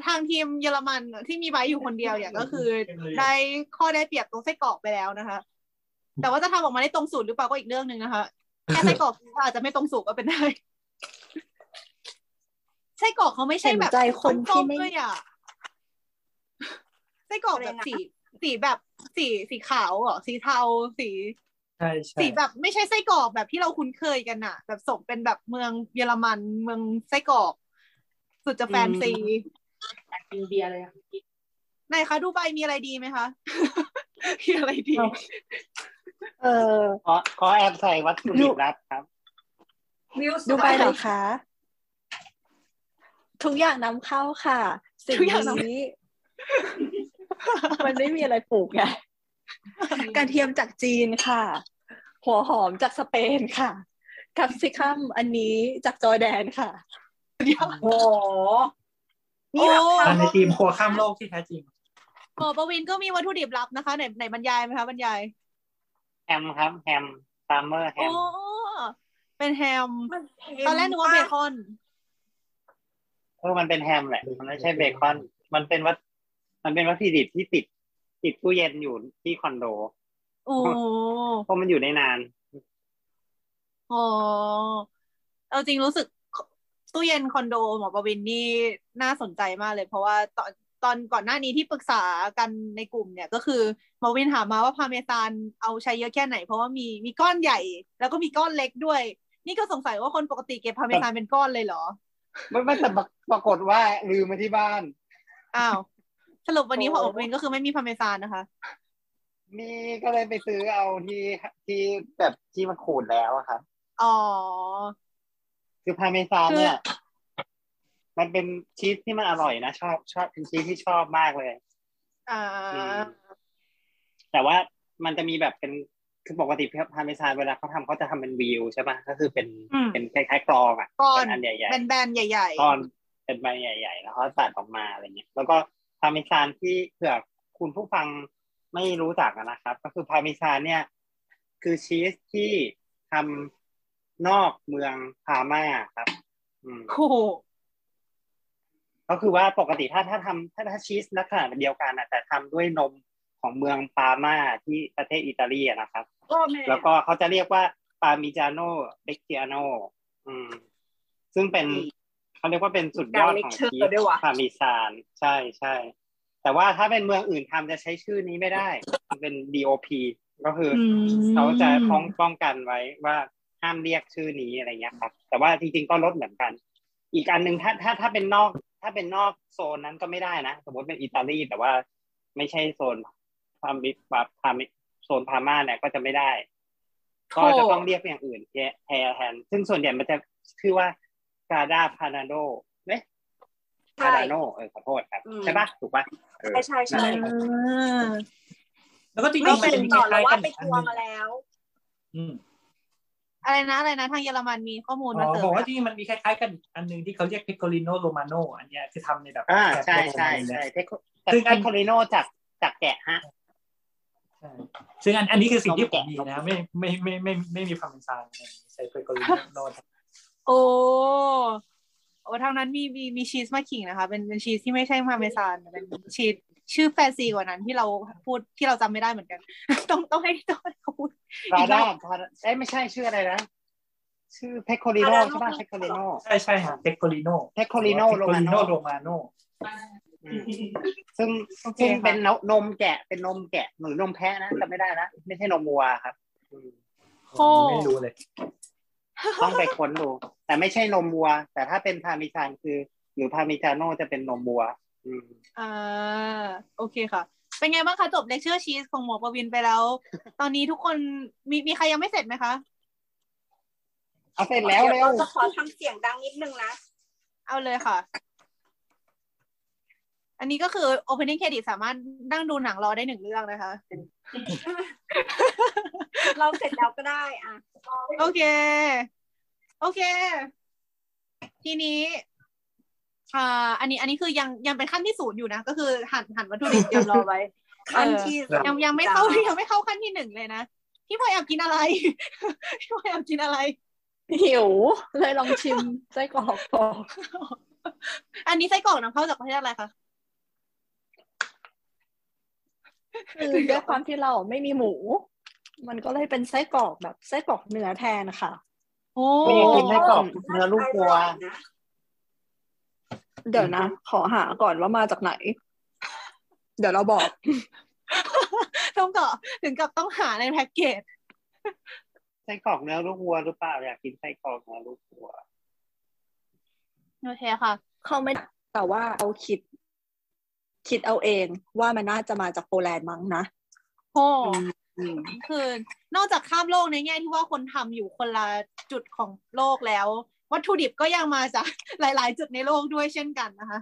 ทางทีมเยอรมันที่มีไบร์ทอยู่คนเดียวอย่างก็คือได้ข้อได้เปรียบตรงไส้กรอกไปแล้วนะคะ แต่ว่าจะทำออกมาได้ตรงสูตรหรือเปล่าก็อีกเรื่องหนึ่งนะคะแค่ไส้กรอกอาจจะไม่ตรงสูตรก็เป็นได้ไส้กรอกเขาไม่ใช่เห็นแบบใจคนที่ไม่ส้ๆด้วยอะไส้กรอกแบบสีสีแบบสีสีขาวเหรอสีเทาสี ใช่ใช่สีแบบไม่ใช่ไส้กรอกแบบที่เราคุ้นเคยกันอะแบบสมเป็นแบบเมืองเยอรมันเมืองไส้กรอก สุดจะแฟนซีๆอยากกินเบียร์เลยอะไหนคะดูใบมีอะไรดีไหมคะมีอะไรดี เออขอขอแอบใส่วัตถุดิบลับครับวิวสดูวไปยเหรอคะทุกอย่างนำเข้าค่ะ สิ่งทุกอย่างนำนี้มันไม่มีอะไรปลูกไง กระเทียมจากจีนค่ะ หัวหอมจากสเปนค่ะแคปซิคัมอันนี้จากจอร์แดนค่ะโอ้โหนี่แบบโอ้อันนี้ทีมครัวข้ามโลกที่แท้จริงหมอประวินก็มีวัตถุดิบลับนะคะไหนไหนบรรยายไหมคะบรรยายแฮมครับแฮม summer ham โอ้เป็นแฮมมันเค็มตอนแรกนึกว่าเบคอนเออมันเป็นแฮมแหละ มันไม่ใช่เบคอน มันเป็นวัตมันเป็นวัตถุดิบที่ติด ติดตู้เย็นอยู่ที่คอนโด โอ้เพราะมันอยู่ได้นานอ๋อเอาจริงรู้สึกตู้เย็นคอนโดหมอประวินนี่น่าสนใจมากเลย เพราะว่าตอนตอนก่อนหน้านี้ที่ปรึกษากันในกลุ่มเนี่ยก็คือหมอประวินถามมาว่าพาเมซานเอาใช้เยอะแค่ไหน เพราะว่ามีมีก้อนใหญ่ แล้วก็มีก้อนเล็กด้วย นี่ก็สงสัยว่าคนปกติเก็บพาเมซานเป็นก้อนเลยเหรอไม่ไม่แต่ปรากฏว่าลืมมาที่บ้าน อ้าว สรุปวันนี้โอ้หมอประวินก็คือไม่มีพาเมซานนะคะ มีก็เลยไปซื้อเอาที่ที่แบบที่มันขูดแล้วอะครับอ๋อ คือพาเมซานเนี่ย มันเป็นชีสที่มันอร่อยนะชอบชอบเป็นชีสที่ชอบมากเลย อ่าอืมแต่ว่ามันจะมีแบบเป็นคือปกติพาเมซานเวลาเขาทำเขาจะทำเป็นวิวใช่ปะก็คือเป็นอืมเป็นคล้ายๆกรองอะก้อนเป็นอันใหญ่แบนๆใหญ่ๆก้อนเป็นใบใหญ่ๆแล้วเขาตัดออกมาอะไรเงี้ยแล้วก็พาเมซานที่เผื่อคุณผู้ฟังไม่รู้จักอะนะครับ ก็คือพาเมซานเนี่ย คือชีสที่ทำนอกเมืองพาม่าครับอืมๆโอ้โหก็คือว่าปกติถ้าถ้าทำถ้าถ้าชีสลักษณะเดียวกันอะแต่ทำด้วยนมของเมืองปาม่าที่ประเทศอิตาลีอะนะครับก็แม่แล้วก็เขาจะเรียกว่าปามิจาโนเบกเ i โนอืมซึ่งเป็น เขาเรียกว่าเป็นสุดยอดของชีสพามิซาน ใช่ใช่แต่ว่าถ้าเป็นเมืองอื่นทำจะใช้ชื่อนี้ไม่ได้มันเป็น DOP ก็คืออมเขาจะป้องป้องกันไว้ว่าห้ามเรียกชื่อนี้อะไรเงี้ยครับ แต่ว่าจริงๆก็ลดเหมือนกัน อีกอันหนึ่งถ้าถ้าถ้าเป็นนอก ถ้าเป็นนอกโซนนั้นก็ไม่ได้นะ สมมติเป็นอิตาลีแต่ว่าไม่ใช่โซนพามิพาพามิโซนพาม่าเนี่ยก็จะไม่ได้ ก็จะต้องเรียกอย่างอื่นแทนแทนซึ่งส่วนใหญ่มันจะชื่อว่า กาดาพานาโดเนะกาใช่ดาโนเออขอโทษครับอืมใช่ปะถูกปะเออใช่ใช่ใช่อ่าแล้วก็จริงไม่ๆมันเป็จะนมีต่อคแล้ล้าวยๆกัว่านไปอีกอันทัวหร์นึ่งมาแล้วอืมอะไรนะอะไรนะทางเยอรมันมีข้อมูลอ๋มาอเสริมบอกว่านะจริงๆมันมีคล้ายๆกันอีกอันหนึ่งที่เขาเรียกพิ c โ o ลิโนโรมาโนอันเนี้ยคือทำในแบบอ่าแบบใช่ใช่โรมันใช่เนี่ยเทคแต่ซึ่งอัเทนคโคลิโนจากจากแกะฮะใช่ซึ่งอันอันนี้คือสิ่งที่นมผแกะมมีนะ ไม่ไม่ไม่ไม่ไม่มีพาร์เมซานใส่พิ c โ o ลิโน โอ้โอ้ทางนั้นมีมีมีชีสมาขิงนะคะ เป็นเป็นชีสที่ไม่ใช่พาเมซานเป็นชีสชื่อแฟนซีกว่านั้นที่เราพูดที่เราจำไม่ได้เหมือนกัน ต้องต้องให้ต้องให้เขาพูดพราอีกรด้าอบพราเอ้ยไม่ใช่ชื่ออะไรนะชื่อเพคโคลิโนใช่ป่ะเพคโคลิโนใช่ใช่ฮะเทคโคลิโนเพคโคลิโนโรมาโนโรมาโนซึ่งโอเคซึ่งค่ะเป็นนนมแกะเป็นนมแกะหรือนมแพะนะจำไม่ได้นะ ไม่ใช่นมวัวครับอืมโอ้ไม่รู้เลย ต้องไปค้นดู แต่ไม่ใช่นมวัว แต่ถ้าเป็นพาร์มิจานคือ หรือ Parmigiano จะเป็นนมวัวอืมอ่าโอเคค่ะ เป็นไงบ้างคะจบเลคเชอร์ชีสของหมอประวินไปแล้ว ตอนนี้ทุกคนมีมีใครยังไม่เสร็จไหมคะเอาเสร็จแล้ว เร็ว เดี๋ยวเราจะขอทำเสียงดังนิดนึงนะ เอาเลยค่ะ อันนี้ก็คือ opening credit สามารถนั่งดูหนังรอได้หนึ่งเรื่องนะคะ เราเสร็จแล้วก็ได้อะโอเค โอเค ทีนี้อ่าอันนี้อันนี้คือยังยังเป็นขั้นที่ศูนย์อยู่นะ ก็คือหั่นหั่นวัตถุดิบเตรียมรอไว้ขั้นที่เออยังยังไม่เข้ายังไม่เข้าขั้นที่หนึ่งเลยนะพี่พลอยอยากกินอะไรพี่พลอยอยากกินอะไรหิวเลยลองชิมไส้กรอกพออันนี้ไส้กรอกนำเข้าจากประเทศอะไรคะ คือด้วยความที่เราไม่มีหมู มันก็เลยเป็นไส้กรอกแบบไส้กรอกเนื้อแทนค่ะ โอ้ไม่อยากกินไส้กรอกเนื้อลูกวัวอร่อยนะเดี๋ยวนะ ขอหาก่อนว่ามาจากไหน เดี๋ยวเราบอก ต้องก็ถึงกับต้องหาในแพ็กเกจไส้กรอกเนื้อลูกวัวหรือเปล่าอยากกินไส้กรอกเนื้อลูกวัวโอเคค่ะ เขาไม่แต่ว่าเอาคิด คิดเอาเองว่ามันน่าจะมาจากโปแลนด์มั้งนะโอ้อืมคือนอกจากข้ามโลกในแง่ที่ว่าคนทำอยู่คนละจุดของโลกแล้ว วัตถุดิบก็ยังมาจากหลาย ๆ จุดในโลกด้วยเช่นกันนะคะ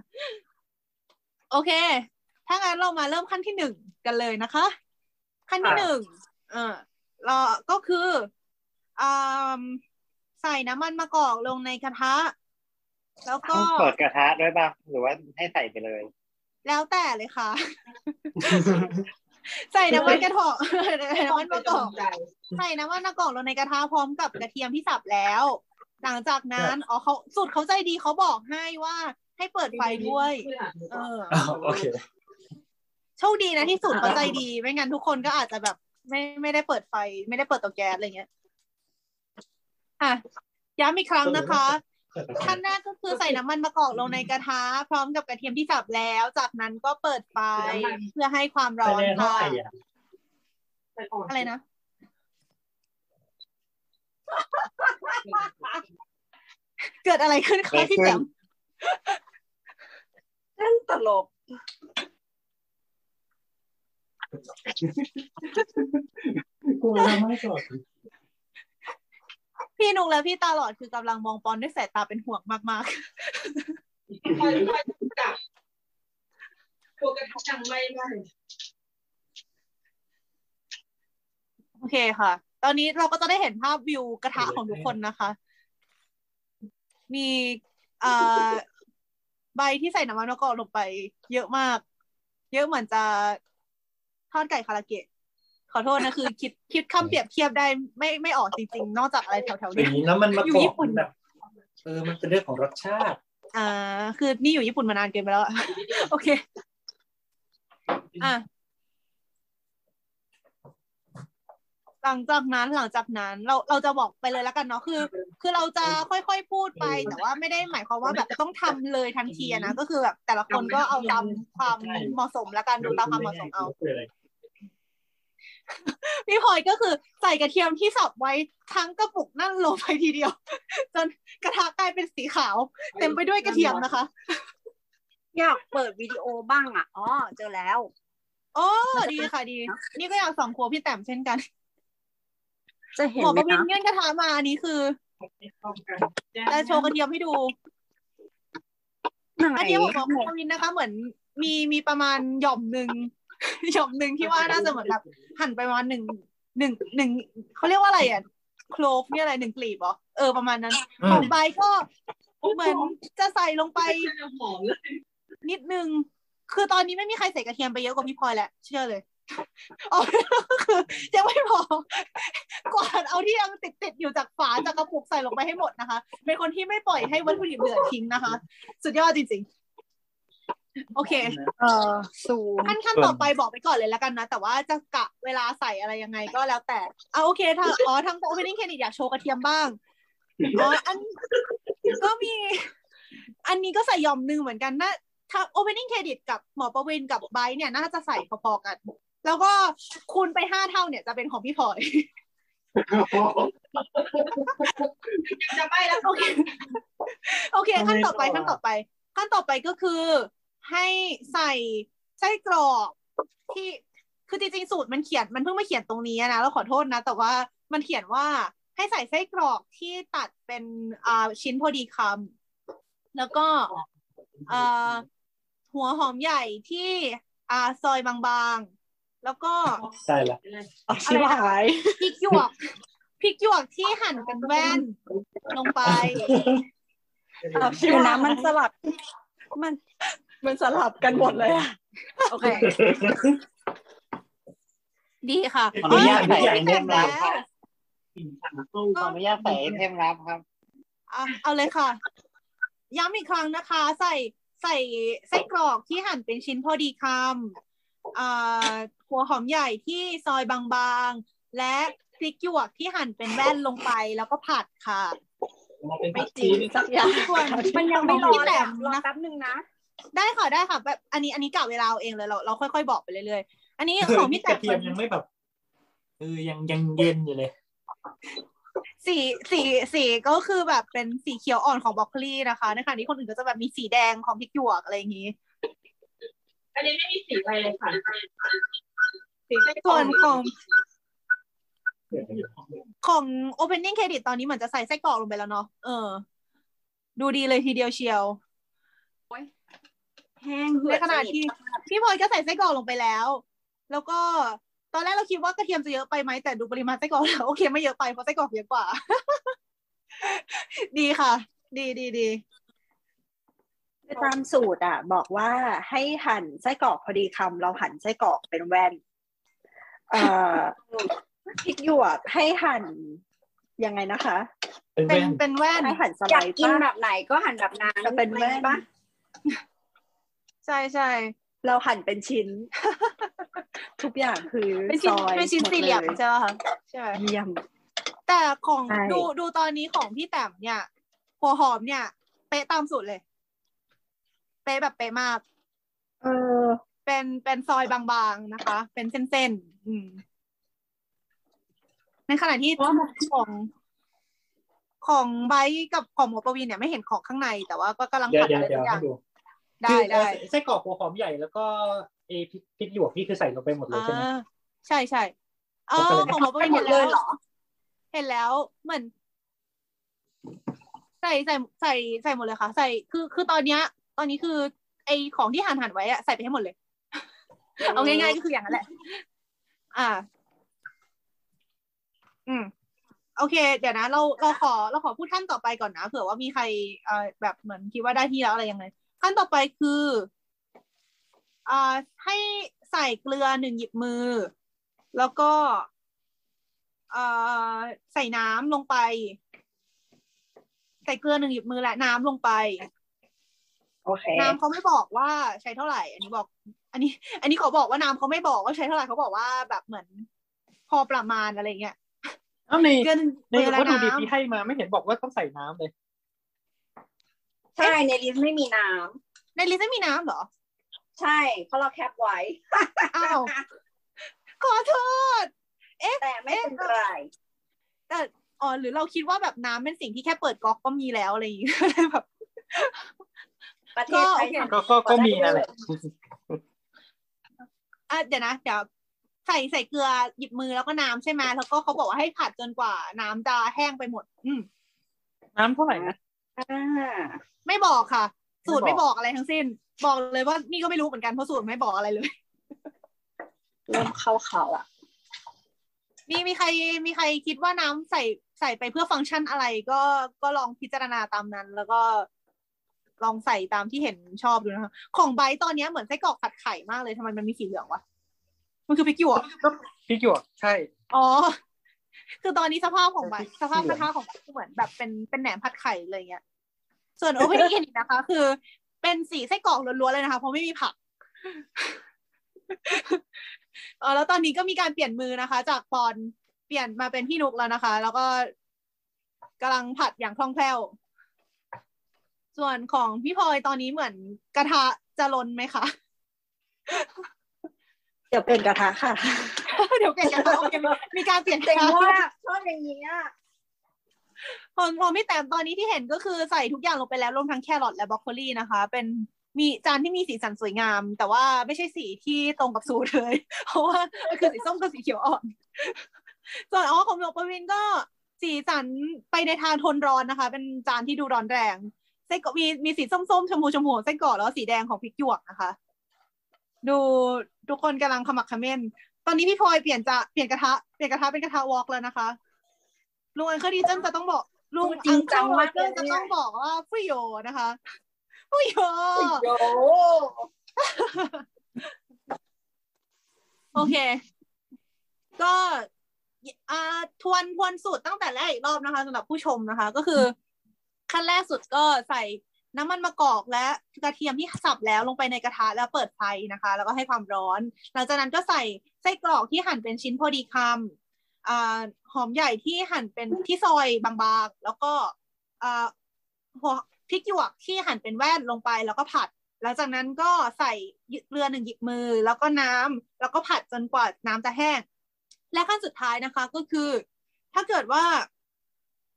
โอเค ถ้างั้นเรามาเริ่มขั้นที่หนึ่งกันเลยนะคะ ขั้นที่หนึ่งเออเราก็คืออ่าใส่น้ำมันมะกอกลงในกระทะ แล้วก็ต้องเปิดกระทะด้วยป่ะหรือว่าให้ใส่ไปเลย แล้วแต่เลยค่ะ ใส่น้ำมันกระเถาะน้ำมันมะกอกใส่น้ำมันมะกอกลงในกระทะพร้อมกับกระเทียมที่สับแล้ว หลังจากนั้นอ๋อเขาสุดเขาใจดีเขาบอกให้ว่าให้เปิดไฟด้วย เอออ้าวโอเคโชคดีนะที่สุดเขาใจดีไม่งั้นทุกคนก็อาจจะแบบไม่ไม่ได้เปิดไฟ ไม่ได้เปิดเตาแก๊สอะไรเงี้ยอะย้ำอีกครั้งนะคะ ขั้นแรกก็คือใส่น้ำมันมะกอกลงในกระทะ พร้อมกับกระเทียมที่สับแล้ว จากนั้นก็เปิดไฟเพื่อให้ความร้อนเท่าค่ะไหร่อะอะไรนะเกิดอะไรขึ้นคะพี่แต้มนั่นตลกกูไม่ไม่กด พี่นุกและพี่ตาหลอดคือกำลังมองปอนด้วยสายตาเป็นห่วงมากตัวกระทะจังไม่ได้ๆโอเคค่ะ ตอนนี้เราก็จะได้เห็นภาพวิวกระทะของทุกคนนะคะ มีเอ่อใบที่ใส่น้ำมันมะกอกลงไป เยอะมาก เยอะเหมือนจะทอดไก่คาราเกะ ขอโทษนะคือคิดคิดคำเปรียบเทียบได้ไม่ไม่ออกจริงๆ นอกจากอะไรแถวๆอย่าเนี้ยงนี้แล้วมันมาอยู่กรญี่อบปุ่นแบบเออมันเป็นเรื่องของรสชาติอ่าคือนี่อยู่ญี่ปุ่นมานานเกินไปแล้วอะโอเค อะหลังจากนั้นหลังจากนั้นเราเราจะบอกไปเลยแล้วกันเนาะคือ คือเราจะค่อยๆพูดไปแต่ว่าไม่ได้หมายความว่าแบบต้องทำเลยทันทีอะนะก็คือแบบแต่ละคนก็เอาตามความเหมาะสมแล้วกันดูตามความเหมาะสมเอา พี่พลอยก็คือใส่กระเทียมที่สับไว้ทั้งกระปุกนั่นลงไปทีเดียว จนกระทะกลายเป็นสีขาว เต็มไปด้วยกระเทียมนะคะ อยากเปิดวิดีโอบ้างอะอ๋อเจอแล้ว โอ้ดีค่ะดี นี่ก็อยากสองครัวพี่แต้มเช่นกัน จะเห็หนมอไหมประวินนะเงื่อนกระทะมาอันนี้คือจะโชว์กระเทียมให้ดูไหนอันนี้ของหมอประวินนะคะ เหมือนมีมีประมาณหย่อมหนึ่ง หย่อมหนึ่งที่ว่าน่าจะเหมือนแบบหั่นไปประมาณหนึ่งหนึ่งหนึ่งเขาเรียกว่าอะไรอะโคลฟเนี่ยอะไรหนึ่งกลีบเหรอเออประมาณนั้นอืมของใบก็เหมือนจะใส่ลงไปหอมเลยนิดนึง คือตอนนี้ไม่มีใครใส่กระเทียมไปเยอะกว่าพี่พลอยแหละเชื่อเลยอ๋อคือยังไม่พอกวาดเอาที่ยังติดติดๆอยู่จากฝาจากกระปุกใส่ลงไปให้หมดนะคะ เป็นคนที่ไม่ปล่อยให้วัตถุดิบเหลือทิ้งนะคะ สุดยอดจริง โอเค เออศูนย์ขั้นขั้นต่อไปบอกไปก่อนเลยแล้วกันนะ แต่ว่าจะกะเวลาใส่อะไรยังไงก็แล้วแต่เอาโอเคถ้าอ๋อทาง opening credit อยากโชว์กระเทียมบ้างอ๋ออันก็มี อันนี้ก็ใส่หย่อมหนึ่งเหมือนกันนะถ้า opening credit กับหมอประวินกับไบร์ทเนี่ยน่าจะใส่พอๆกัน แล้วก็คูณไปห้าเท่าเนี่ยจะเป็นของพี่พลอยจะไม่แล้วโอเค โอเค ขั้นต่อไปขั้นต่อไป ขั้นต่อไปก็คือ ให้ใส่ไส้กรอกที่คือจริงๆสูตรมันเขียนมันเพิ่งมาเขียนตรงนี้นะแล้วขอโทษนะ แต่ว่ามันเขียนว่าให้ใส่ไส้กรอกที่ตัดเป็นอ่าชิ้นพอดีคำแล้วก็อ่าหัวหอมใหญ่ที่อ่าซอยบางๆ แล้วก็ใช่ละเอาชิบหายพริกหยวกพริกหยวกที่หั่นเป็นแว่นลงไปเอาชิเดี๋บยวหานะยมันสลับมัน มันสลับกันหมดเลยอะโอเค ดีค่ะขออนุญาตใส่เอ้ไอยเทมแล้ลับวครับขออนุญาตใส่ไอเทมลับครับอะเอาเลยค่ะ ย้ำอีกครั้งนะคะ ใส่ใส่ไส้กรอกที่หั่นเป็นชิ้นพอดีคำอ่าหัวหอมใหญ่ที่ซอยบางๆ และพริกหยวกที่หั่นเป็นแว่นลงไปแล้วก็ผัดค่ะไม่จริงสักอย่างส่วนมันยังไม่รอพี่แหแหลลมมรอนะแป๊บนึงนะ ได้ค่ะได้ค่ะแบบอันนี้อันนี้กะเวลาเอาเองเลยเราเราค่อยๆบอกไปเรื่อยๆอันนี้ของพี่กแต่ระเทียมยังไม่แบบเออยังยังเย็นอยู่เลยสีสีสีก็คือแบบเป็นสีเขียวอ่อนของบรอกโคลีนะคะในขณะที่คนอื่นก็จะแบบมีสีแดงของพริกหยวกอะไรอย่างนี้ อันนี้ไม่มีสีอะไรเลยค่ะสีไส้กรส่อวกนของของ opening credit ตอนนี้เหมือนจะใส่ไส้กรอกลงไปแล้วเนาะเออ ดูดีเลยทีเดียวเชียว แห้งเหืในอดขณะสนิทที่พี่พลอยก็ใส่ไส้กรอกลงไปแล้ว แล้วก็ตอนแรกเราคิดว่ากระเทียมจะเยอะไปไหมแต่ดูปริมาณไส้กรอกแล้วโอเคไม่เยอะไปเพราะไส้กรอกเยอะกว่า ดีค่ะ ดีดีดีตามสูตรอะ บอกว่าให้หั่นไส้กรอกพอดีคำเราหั่นไส้กรอกเป็นแว่นเอ่อพริกหยวกให้หั่นยังไงนะคะ เป็นเป็นแว่นเป็นแว่นให้หั่นสอไลยากด์กินปะแบบไหนก็หั่นแบบนั้นจะเป็นแว่นปะ ใช่ใช่เราหั่นเป็นชิ้น ทุกอย่างคือเป็นชิ้นซอยเป็นชิ้นหมดสี่เหลี่ยมลใช่ไหมคะใช่เยี่ยมแต่ของใช่ดูดูตอนนี้ของพี่แต้มเนี่ยหัวหอมเนี่ย เป๊ะตามสูตรเลย เป๊ะแบบเป๊ะมาก เออ เป็นเป็นซอยบางๆนะคะ เป็นเส้นๆอืมในขณะที่ของของไบร์ทกับของหมอประวินเนี่ยไม่เห็นของข้างในแต่ว่าก็กำลังเดี๋ยวผัดเดี๋ยวอะไรเดี๋ยวทุกอให้ย่างดู ได้คือได้ไส้กรอกหัวหอมใหญ่แล้วก็เอพริกพริกหยวกนี่คือใส่ลงไปหมดเลยใช่ไหมอ่าใช่ใช่เออโอเคของหมอประวินหมเห็ดนเลแล้วยเหรอ เห็นแล้วเหมือนใส่ใส่ใส่ใส่หมดเลยค่ะ ใส่คือคือตอนเนี้ย ตอนนี้คือ ไอของที่หั่นหั่นไว้อะใส่ไปให้หมดเลย เอาง่ายๆก็คืออย่างนั้นแหละ อ่า อืมโอเค เดี๋ยวนะ เราเราขอเราขอพูดขั้นต่อไปก่อนนะเผื่อว่ามีใครเอ่อแบบเหมือนคิดว่าได้ที่แล้วอะไรยังไง ขั้นต่อไปคืออ่าให้ใส่เกลือหนึ่งหยิบมือ แล้วก็เอ่อใส่น้ำลงไป ใส่เกลือหนึ่งหยิบมือและน้ำลงไป โอเค น้ำเขาไม่บอกว่าใช้เท่าไหร่ อันนี้บอก อันนี้ อันนี้เขาบอกว่าน้ำเขาไม่บอกว่าใช้เท่าไหร่เขาบอกว่าแบบเหมือนพอประมาณอะไรเงี้ยอ้าวในเกลือในเกลือและวัตถุดิบน้ำที่ให้มาไม่เห็นบอกว่าต้องใส่น้ำเลย ใช่ใน list ไม่มีน้ำใน list ไม่มีน้ำเหรอ ใช่ เพราะเราแคปไว้อ้าวขอโทษแต่ไม่เป็นไรแต่อ๋อหรือเราคิดว่าแบบน้ำเป็นสิ่งที่แค่เปิดก๊อกก็มีแล้วอะไรอย่างเงี้ยแบบประเทศไทยก็โอเคก็ก็ก็มีนั่นแหละอะเดี๋ยวนะเดี๋ยวใส่ใส่เกลือหยิบมือแล้วก็น้ำใช่ไหมแล้วก็เขาบอกว่าให้ผัดจนกว่า น้ำจะแห้งไปหมด อืมน้ำเท่าไหร่นะอ่า ไม่บอกค่ะ สูตรไม่ไม่บอกบอกอะไรทั้งสิ้น บอกเลยว่านี่ก็ไม่รู้เหมือนกันเพราะสูตรไม่บอกอะไรเลยเริ่มเข้าเขาอะ มีมีใครมีใครคิดว่าน้ำใส่ใส่ไปเพื่อฟังก์ชันอะไรก็ก็ลองพิจารณาตามนั้น แล้วก็ลองใส่ตามที่เห็นชอบดูนะคะ ของไบร์ทตอนเนี้ยเหมือนไส้กรอกผัดไข่มากเลยทำไมมันมีสีเหลืองวะ มันคือพริกหยวกก็พริกหยวกใช่ อ๋อ คือตอนนี้สภาพของไบร์ทพริกสภาพเหลืกองระทะของไบร์ทคือเหมือนแบบเป็นเป็นแหนมผัดไข่เลยเงี้ย ส่วนโอเพน c ินนะคะ คือ เป็นสีไส้กรอกล้วนๆเลยนะคะ เพราะไม่มีผักเออแล้วตอนนี้ก็มีการเปลี่ยนมือนะคะ จากปอนเปลี่ยนมาเป็นพี่นุกแล้วนะคะ แล้วก็กำลังผัดอย่างคล่องแคล่ว ส่วนของพี่พลอยตอนนี้เหมือนกระทะจะล้นไหมคะ เดี๋ยวเป็นกระทะค่ะ เดี๋ยวเปลี่ยนกระทะโอเคมีการเปลี่ยนกเจ๋ระงทะมากชอบอย่างนี้อะ ของขอพี่แต้มตอนนี้ที่เห็นก็คือใส่ทุกอย่างลงไปแล้วรวมทั้งแครอทและบรอกโคลีนะคะ เป็นมีจานที่มีสีสันสวยงาม แต่ว่าไม่ใช่สีที่ตรงกับสูตรเลย เพราะว่ามันคือสีส้มกับสีเขียวอ่อน ส่วนอ๋อของหลวงประวินก็สีสันไปในทางโทนร้อนนะคะ เป็นจานที่ดูร้อนแรงไส้กรอกมีมีสีส้มๆชมพูชมพูของไส้กรอกแล้วสีแดงของพริกหยวกนะคะ ดูทุกคนกำลังขมักเขม้น ตอนนี้พี่พลอยเปลี่ยนจะเปลี่ยนกระทะเปลี่ยนกระทะเป็นกระทะ wok แล้วนะคะลุง Uncle Roger จะต้องบอก ลุงจริงจังมากเจนจะต้องบอกว่าฟุยโยนะคะฟุยโยโยโอเค ก็อ่าทวนทวนสูตรตั้งแต่แรกอีกรอบนะคะสำหรับผู้ชมนะคะ ก็คือ ขั้นแรกสุดก็ใส่น้ำมันมะกอกและกระเทียมที่สับแล้วลงไปในกระทะแล้วเปิดไฟนะคะ แล้วก็ให้ความร้อน หลังจากนั้นก็ใส่ไส้กรอกที่หั่นเป็นชิ้นพอดีคำอ่า หอมใหญ่ที่หั่นเป็นที่ซอยบางๆ แล้วก็หัวพริกหยวกที่หั่นเป็นแว่นลงไปแล้วก็ผัด หลังจากนั้นก็ใส่เกลือหนึ่งหยิบมือ แล้วก็น้ำแล้วก็ผัดจนกว่าน้ำจะแห้ง และขั้นสุดท้ายนะคะก็คือ ถ้าเกิดว่า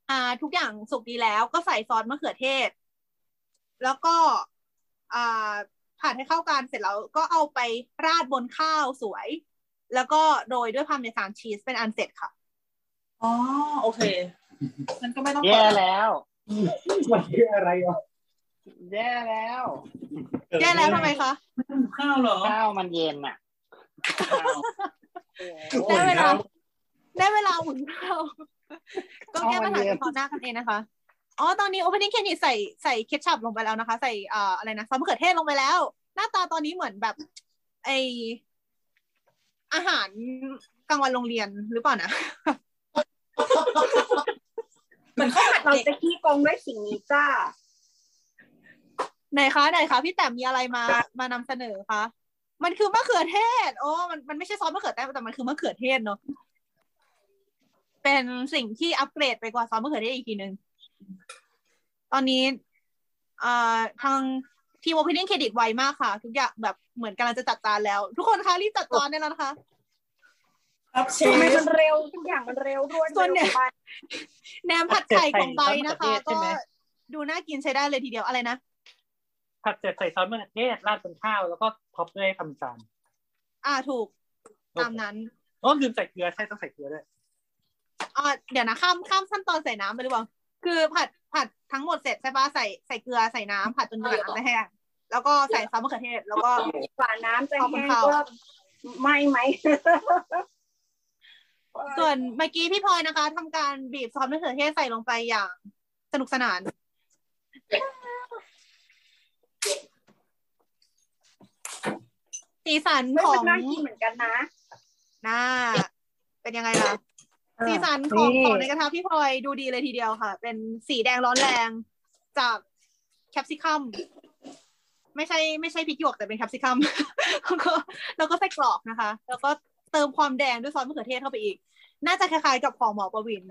อ่าทุกอย่างสุกดีแล้วก็ใส่ซอสมะเขือเทศ แล้วก็อ่าผัดให้เข้ากันเสร็จแล้วก็เอาไปราดบนข้าวสวย แล้วก็โรยด้วยพาร์เมซานชีสเป็นอันเสร็จค่ะ อ๋อ โอเคมันก็ไม่ต้องแย่เปิดแล้วมันคืออะไรวะแย่แล้วแย่แล้วทำไมคะข้าวเหรอข้าวมันเย็นอะได้เวลาได้เวลาอุ่นข้าวก็แก้ปัญหาเฉพาะหน้ากันเองนะคะอ๋อตอนนี้ opening credit ใส่ใส่เคชัพลงไปแล้วนะคะ ใส่อ่าอะไรนะซอสมะเขือเทศลงไปแล้ว หน้าตาตอนนี้เหมือนแบบไอ อาหารกลางวันโรงเรียนหรือเปล่านะเหมือนข้าวผัดเราเด็กจะขี้โกงด้วยสิ่งนี้จ้าไหนคะไหนคะพี่แต้มมีอะไรมามานำเสนอคะมันคือมะเขือเทศ โอ้มันมันไม่ใช่ซอสมะเขือเทศแต่มันคือมะเขือเทศเนาะเป็นสิ่งที่อัปเกรดไปกว่าซอสมะเขือเทศอีกทีหนึ่งตอนนี้อ่าทาง ทีมโอเพนนิ่งเครดิตไวมากค่ะ ทุกอย่างแบบเหมือนกำลังจะจัดจานแล้ว ทุกคนคะรีบจัดจานได้แล้วนะคะครับเชทำไมฟมันเร็วทุกอย่างมันเร็วรวดส่วนเนี่ยร็ไปแหนมผัดไข่ของใบนะคะผัดเผ็ดใส่ซอสมะเขือเทศใช่ก็ไหมดูน่ากินใช้ได้เลยทีเดียวอะไรนะผัดเสร็จใส่ซอสมะเขือเทศราดบนข้าวแล้วก็ top ด้วยพาร์เมซานอ่าถูกตามนั้นโอ้ลืมใส่เกลือใช่ต้องใส่เกลือด้วยอ่าเดี๋ยวนะข้ามข้ามขั้นตอนใส่น้ำไปหรือเปล่า คือผัดผัดทั้งหมดเสร็จใช่ปะใส่ใส่เกลือใส่น้ำผัดจนกว่าน้ำจะแห้งแล้วก็ใส่ซอสมะเขือเทศ แล้วก็กว่าน้ำจะเอาบนแห้งข้าวก็ไม่ไหมส่วนเมื่อกี้พี่พลอยนะคะทำการบีบซอสมะเขือเทศใส่ลงไปอย่างสนุกสนาน สีสันไม่ขอมันงน่ากินเหมือนกันนะหน้าเป็นยังไงล่ะ สีสันของนี่ของในกระทะพี่พลอยดูดีเลยทีเดียวค่ะ เป็นสีแดงร้อนแรงจาก capsicum ไม่ใช่ไม่ใช่พริกหยวกแต่เป็น capsicum แล้วก็แล้วก็ไส้กรอกนะคะ แล้วก็เติมความแดงด้วยซอสมะเขือเทศเข้าไปอีก น่าจะคล้ายๆกับของหมอประวิน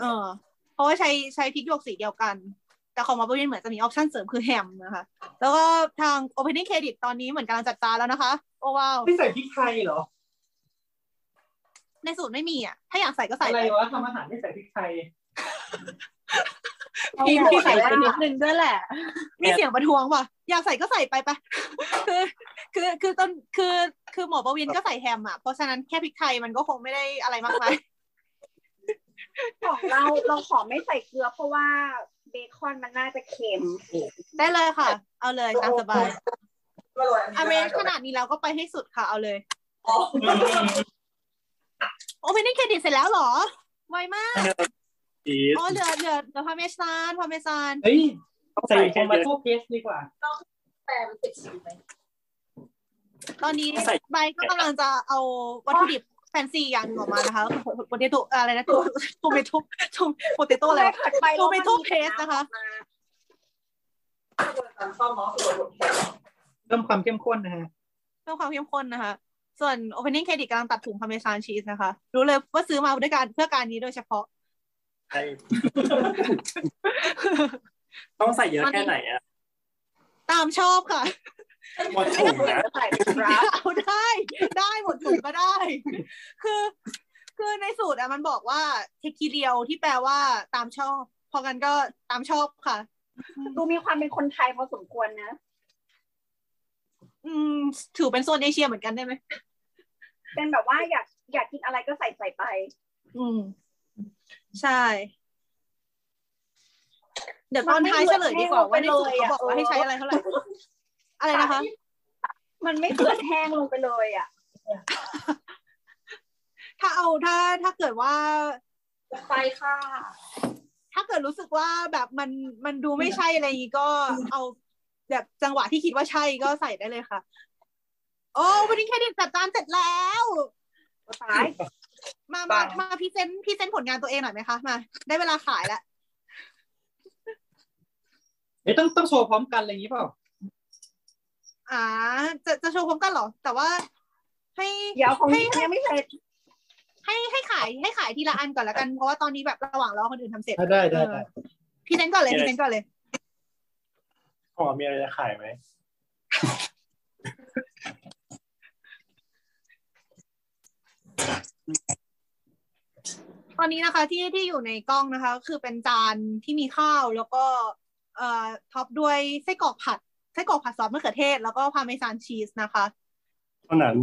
เออ เพราะว่าใช้ใช้พริกหยวกสีเดียวกัน แต่ของหมอประวินเหมือนจะมีออปชั่นเสริมคือแฮมนะคะ แล้วก็ทาง opening credit ตอนนี้เหมือนกำลังจัดจานแล้วนะคะ โอ้ว้าวไม่ใส่พริกไทยเหรอ ในสูตรไม่มีอะ ถ้าอยากใส่ก็ใส่อะไรไปวะทำอาหารไม่ใส่พริกไทยพี่พี่ใส่ไปนิดนึงด้วยแหละ มีเสียงประท้วงว่ะ อยากใส่ก็ใส่ไปไปะคือคือคือต้นคือคือหมอประวินก็ใส่แฮมอะ เพราะฉะนั้นแค่พริกไทยมันก็คงไม่ได้อะไรมากมายของเราเราขอไม่ใส่เกลือเพราะว่าเบคอนมันน่าจะเค็ม ได้เลยค่ะ เอาเลยตามสบายอร่อยอเมขนาดนี้แล้วก็ไปให้สุดค่ะ เอาเลยอ๋อ Opening Credit เสร็จแล้วเหรอ ไวมาก อ๋อเหลือเหลือเหลือ Parmesan Parmesan เฮ้ยใส่ tomato paste ดีกว่าแต่มันติดสีไหมตอนนี้ไบร์ทก็กำลังจะเอาวัตถุดิบแฟนซีอย่างออกมานะคะ potato อะไรนะ tomato tomato อะไรวะผัดไป tomato paste นะคะเพิ่มความเข้มข้นนะฮะเพิ่มความเข้มข้นนะคะ ส่วน Opening Credit กำลังตัดถุงพาเมซานชีสนะคะ รู้เลยว่าซื้อมาด้วยการเพื่อการนี้โดยเฉพาะใช่ต้องใส่เยอะแค่ไหนอะตามชอบค่ะหมดถุงนะใส่เป็นกราฟเอาได้ ได้หมดถุงก็ได้ คือ คือในสูตรอะมันบอกว่าเทคิเรียวที่แปลว่าตามชอบ พอกันก็ตามชอบค่ะ ดูมีความเป็นคนไทยพอสมควรนะ อืม ถือเป็นโซนเอเชียเหมือนกันได้ไหม เป็นแบบว่าอยากอยากกินอะไรก็ใส่ใส่ไป อืม ใช่ เดี๋ยวตอนท้ายเฉลยดีกว่าว่าในสูตรเขาบอกว่าให้ใช้อะไรเท่าไหร่ อะไรนะคะ มันไม่เกิดแห้งลงไปเลยอะ ถ้าเอาถ้าถ้าเกิดว่าไปค่ะ ถ้าเกิดรู้สึกว่าแบบมันมันดูไม่ใช่อะไรอย่างงี้ก็เอาแบบจังหวะที่คิดว่าใช่ก็ใส่ได้เลยค่ะ โอ้ Opening Credit จัดจานเสร็จแล้วตายมามามา present present ผลงานตัวเองหน่อยไหมคะมา ได้เวลาขายแล้วเอ้ยต้องต้องโชว์พร้อมกันอะไรอย่างนี้เปล่าอ่า จะจะโชว์พร้อมกันเหรอ แต่ว่า ให้เดี๋ยวของให้ยังไม่เสร็จให้ให้ขายให้ขายทีละอันก่อนละกัน เพราะว่าตอนนี้แบบระหว่างรอคนอื่นทำเสร็จได้ได้ได้ present ก่อนเลย present ก่อนเลยขอมีอะไรจะขายไหม ตอนนี้นะคะที่ที่อยู่ในกล้องนะคะก็คือเป็นจานที่มีข้าวแล้วก็เอ่อท็อปด้วยไส้กรอกผัดไส้กรอกผัดซอสมะเขือเทศ แล้วก็พาเมซานชีสนะคะ เท่านั้น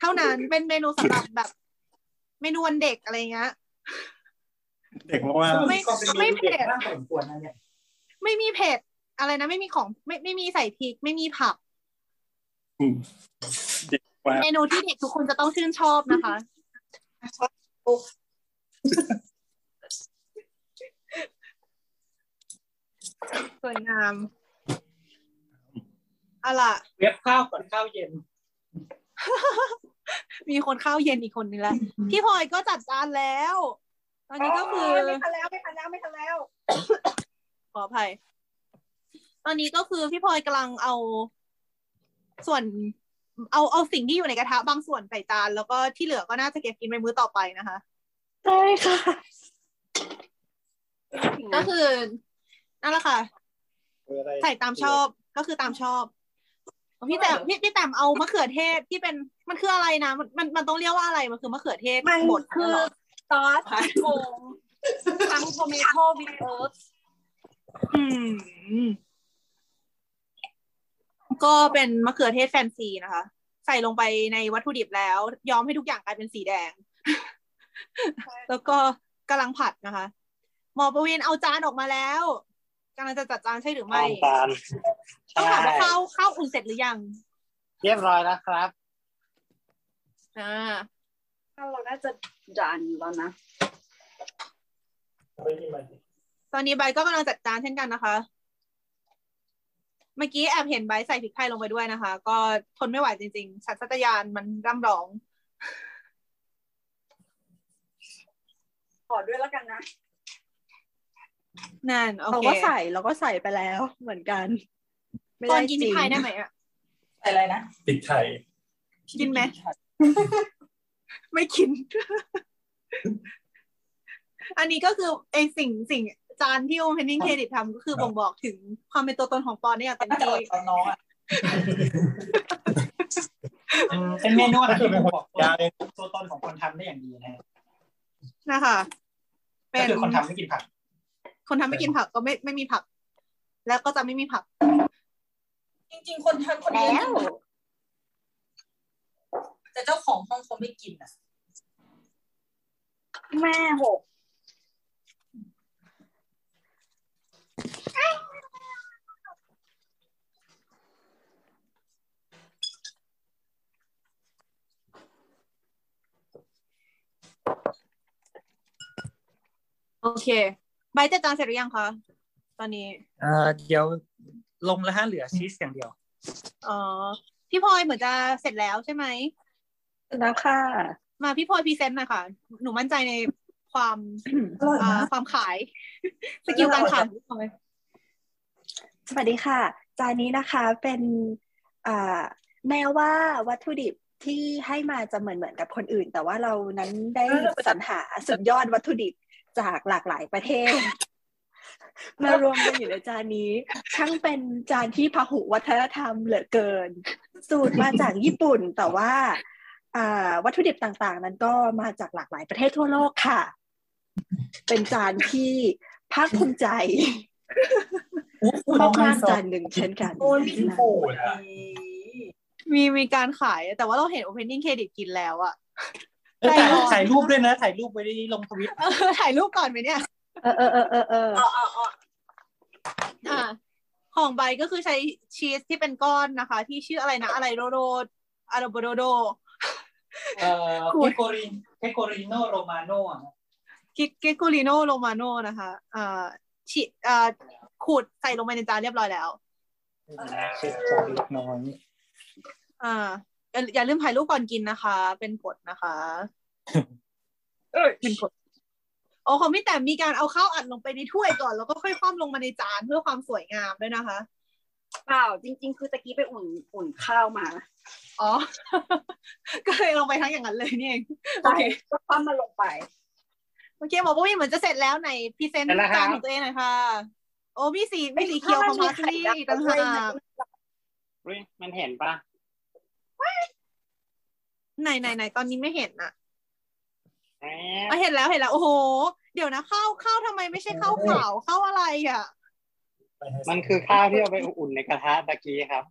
เท่านั้นเป็นเมนูสำหรับแบบ เมนูวันเด็กอะไรเงี้ยเด็กมากว่าไม่ไม่เผ็ดน่าสมควรนะเนี่ยไม่มีเผ็ดอะไรนะ ไม่มีของไม่ไม่มีใส่พริก ไม่มีผักเด็ก ว่าเมนูที่เด็กทุกคนจะต้องชื่นชอบนะคะ สวยงามเอาล่ะเว็บข้าวก่อนข้าวเย็น มีคนข้าวเย็นอีกคนนึงแล้ว พี่พลอยก็จัดจานแล้ว ตอนนี้ก็คือไม่ทันแล้วไม่ทันแล้วไม่ทันแล้ว ขออภัย ตอนนี้ก็คือพี่พลอยกำลังเอา ส่วน เอาเอาสิ่งที่อยู่ในกระทะบางส่วนใส่จานแล้วก็ที่เหลือก็น่าจะเก็บกินไปมื้อต่อไปนะคะได้ค่ะ ก็คือนั่นแหละค่ะคืออะไรใส่ตามชอบก็คือตามชอบพี่แต่พี่พี่แต้มเอามะเขือเทศที่เป็นมันคืออะไรนะมันมันมันต้องเรียกว่าอะไรมันคือมะเขือเทศมันบดคือเหรอซอสโกงทั้งโทเมโต้วิดเอิร์ธอืม ก็เป็นมะเขือเทศแฟนซีนะคะ ใส่ลงไปในวัตถุดิบแล้ว ย้อมให้ทุกอย่างกลายเป็นสีแดง แล้วก็กำลังผัดนะคะ หมอประวินเอาจานออกมาแล้วกำลังจะจัดจานใช่หรือไม่ตามต้องถามว่าข้าวข้าวอุ่นเสร็จหรือยัง เรียบร้อยแล้วครับอ่าเราน่าจะจานแล้วนะตอนนี้ใบร์ทก็กำลังจัดจานเช่นกันนะคะ เมื่อกี้แอบเห็นใบร์ทใส่พริกไทยลงไปด้วยนะคะ ก็ทนไม่ไหวจริงๆสัญชาตญาณมันร่ำร้องขอด้วยแล้วกันนะนั่นโอเราเคก็ใส่เราก็ใส่ไปแล้วเหมือนกัน ไม่ตอได้นกินจพริริกงไทยได้ไหมอะใส่อะไรนะติดไทยกินไหม ไม่กิน อันนี้ก็คือไอสิ่งสิ่ง จานที่โอเพนนิ่งเครดิตทำก็คือบ่งบอกถึงความเป็นตัวตนของปอนได้อย่างเต็มน่าจะที่อดตอนน้องอะเป็นเมนูอาหารที่ผมบอกยากเลยตัวตนของคนทำได้อย่างดีนะฮะนะคะเป็ก็นคือคนทำไม่กินผัก คนทำไม่กินผักก็ไม่ไม่มีผัก แล้วก็จะไม่มีผัก จริง ๆ คนทำคนเดียวแล้วแต่เจ้าของห้องเขาไม่กินอะแม่หก โอเคไบร์ทจัดจานเสร็จหรือยังคะตอนนี้ เอ่อเดี๋ยวลงแล้วฮะเหลือชีสอย่างเดียว อ๋อ พี่พลอยเหมือนจะเสร็จแล้วใช่ไหมแล้วค่ะ มาพี่พลอย present หน่อยค่ะ หนูมั่นใจในความอร่อยอ่านะความขาย skill การขายของพี่พลอยสวัสดีค่ะ จานนี้นะคะเป็นอ่าแม้ว่าวัตถุดิบที่ให้มาจะเหมือนเหมือนกับคนอื่น แต่ว่าเรานั้นได้สรรหาสุดยอดวัตถุดิบ จากหลากหลายประเทศ มารวมกันอยู่ในจานนี้ช่างเป็นจานที่พหุวัฒนธรรมเหลือเกิน สูตรมาจากญี่ปุ่นแต่ว่าอ่าวัตถุดิบต่างๆ นั้นก็มาจากหลากหลายประเทศทั่วโลกค่ะ เป็นจานที่ภาคภูมิใจน้องมากไม่ๆจานหนึ่งเช่นกันโอ้ยมีโฟดมีมีการขายแต่ว่าเราเห็น opening credit กินแล้วอะเออ ถ่ายถ่ายรูปด้วยนะ ถ่ายรูปไว้ลงทวิตเออถ่ายรูปก่อนไหมเนี่ย เออเออเออเออเอออ๋ออ๋ออ๋ออ่าของใบก็คือใช้ชีสที่เป็นก้อนนะคะ ที่ชื่ออะไรนะ อะไรโรโรอาราโบโดโดเอ่อเทโกรินเทโกริโนโรมาโนอะกิเกโกลิโนโรมาโนนะคะอ่าฉีอ่าขูดใส่ลงไปในจานเรียบร้อยแล้วเช็ดจานเล็กน้อยอ่า อย่าอย่าลืมถ่ายรูปก่อนกินนะคะ เป็นกฎนะคะเป็นกฎโอ้ของพี่แต่มีการเอาข้าวอัดลงไปในถ้วยก่อน แล้วก็ค่อยคว่ำลงมาในจานเพื่อความสวยงามด้วยนะคะ เปล่า จริง ๆ คือตะกี้ไปอุ่นอุ่นข้าวมา อ๋อ ก็เลยลงไปทั้งอย่างนั้นเลยนี่เองโอใช่เคก็คว่ำมาลงไปเมื่อกี้บอกว่ามีเหมือนจะเสร็จแล้วไหน present เสร็จแล้วครับจานของตัวเองหน่อยค่ะ โอ้มีสีมีสีเขียวของพาสลีย์อีกต่างหากอุ๊ยมันเห็นปะ ไหนไหนไหนตอนนี้ไม่เห็นอะแหมอะเห็นแล้วเห็นแล้ว โอ้โห เดี๋ยวนะข้าวข้าวทำไมไม่ใช่ข้าวขาวข้าวอะไรอะ มันคือข้าวที่เอาไปอุ่นในกระทะตะกี้ครับ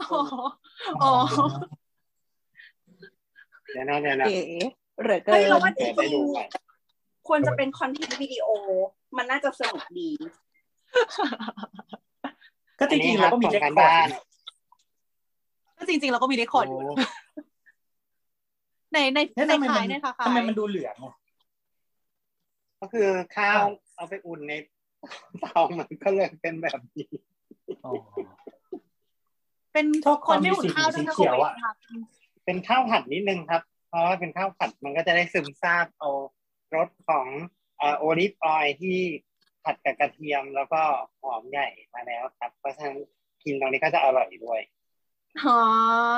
อ๋ออ๋อเดี๋ยวนะเดี๋ยวนะเก๋เหลือเกิเฮ้ยนเราว่าจเดี๋ยวไปริงดูก่อนๆควรจะเป็นคอนเทนต์วิดีโอ มันน่าจะสนุกดี ก็จริงๆเราก็มีอันเล็นี้กครับคอร์ส่ง กันบ้านดก็จริงๆเราก็มีเรคคอร์ดอยู่โในในเอ๊ะในทำไมขามัยนในค่ะทำไมมันดูเหลืองอะก็คือข้าวเอาไปอุ่นในเตามันก็เลยเป็นแบบนี้อ๋อเป็นชอบคนไม่ความอุ่นข้าวด้วยสีนะเขียวอะเป็นข้าวผัดนิดนึงครับ เพราะว่าเป็นข้าวผัดมันก็จะได้ซึมซาบเอารสของโอลิฟออยที่ผัดกับกระเทียมแล้วก็หอมใหญ่มาแล้วครับ เพราะฉะนั้นกินตรงนี้ก็จะอร่อยด้วย อ๋อ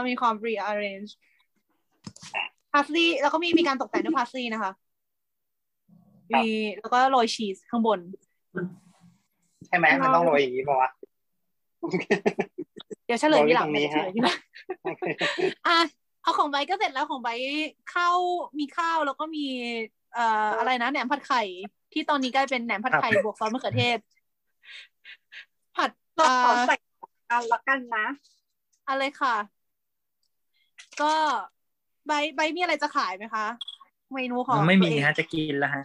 มีความ rearrange พาสลีแล้วก็มีมีการตกแต่งด้วยพาสลีนะคะ มีแล้วก็โรยชีสข้างบน ใช่ไหมมันต้องโรยอย่างนี้ป่าวะเดี๋ยวเฉลยทีหลังโรยไว้ตรงนี้เดี๋ยวเฉลยทีหลังอะเอาของไบร์ทก็เสร็จแล้วของไบร์ทข้าวมีข้าวแล้วก็มี เอ่ออะไรนะแหนมผัดไข่ ที่ตอนนี้กลายเป็นแหนมผัดไข่บวกซอสมะเขือเทศ ผัดก็ขออ่าใส่กันละกันนะ อะไรค่ะ ก็ใบร์ทใบร์ทมีอะไรจะขายไหมคะ เมนูของไม่มีตัวเองฮะจะกินแล้วฮะ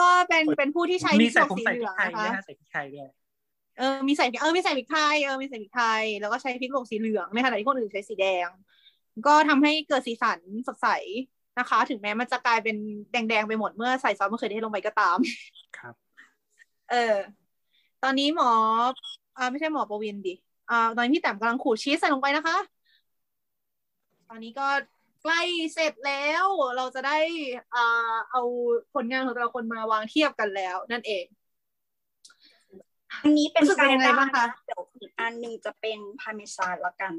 ก็เป็นเป็นผู้ที่ใช้มีใส่พผริมกใส่สีพเหริลืกองไทยนะด้วยคะฮะใส่พริกไทยด้วยเออมีใส่เออมีใส่พริกไทยเออมีใส่พริกไทยแล้วก็ใช้พริกหยวกสีเหลืองในขณะที่คนอื่นใช้สีแดง ก็ทำให้เกิดสีสันสดใสนะคะ ถึงแม้มันจะกลายเป็นแดงๆไปหมดเมื่อใส่ซอสมะเขือเทศลงไปก็ตามครับ เออ ตอนนี้หมออ่าไม่ใช่หมอประวินดิ อ่าตอนนี้พี่แต้มกำลังขูดชีสใส่ลงไปนะคะ ตอนนี้ก็ใกล้เสร็จแล้วเราจะได้อ่าเอาผลงานของแต่ละคนมาวางเทียบกันแล้ว นั่นเอง อันนี้เป็นรู้สึกเป็นยังไงบ้างคะ เดี๋ยวอีกอันหนึ่งจะเป็นพาร์เมซานละกัน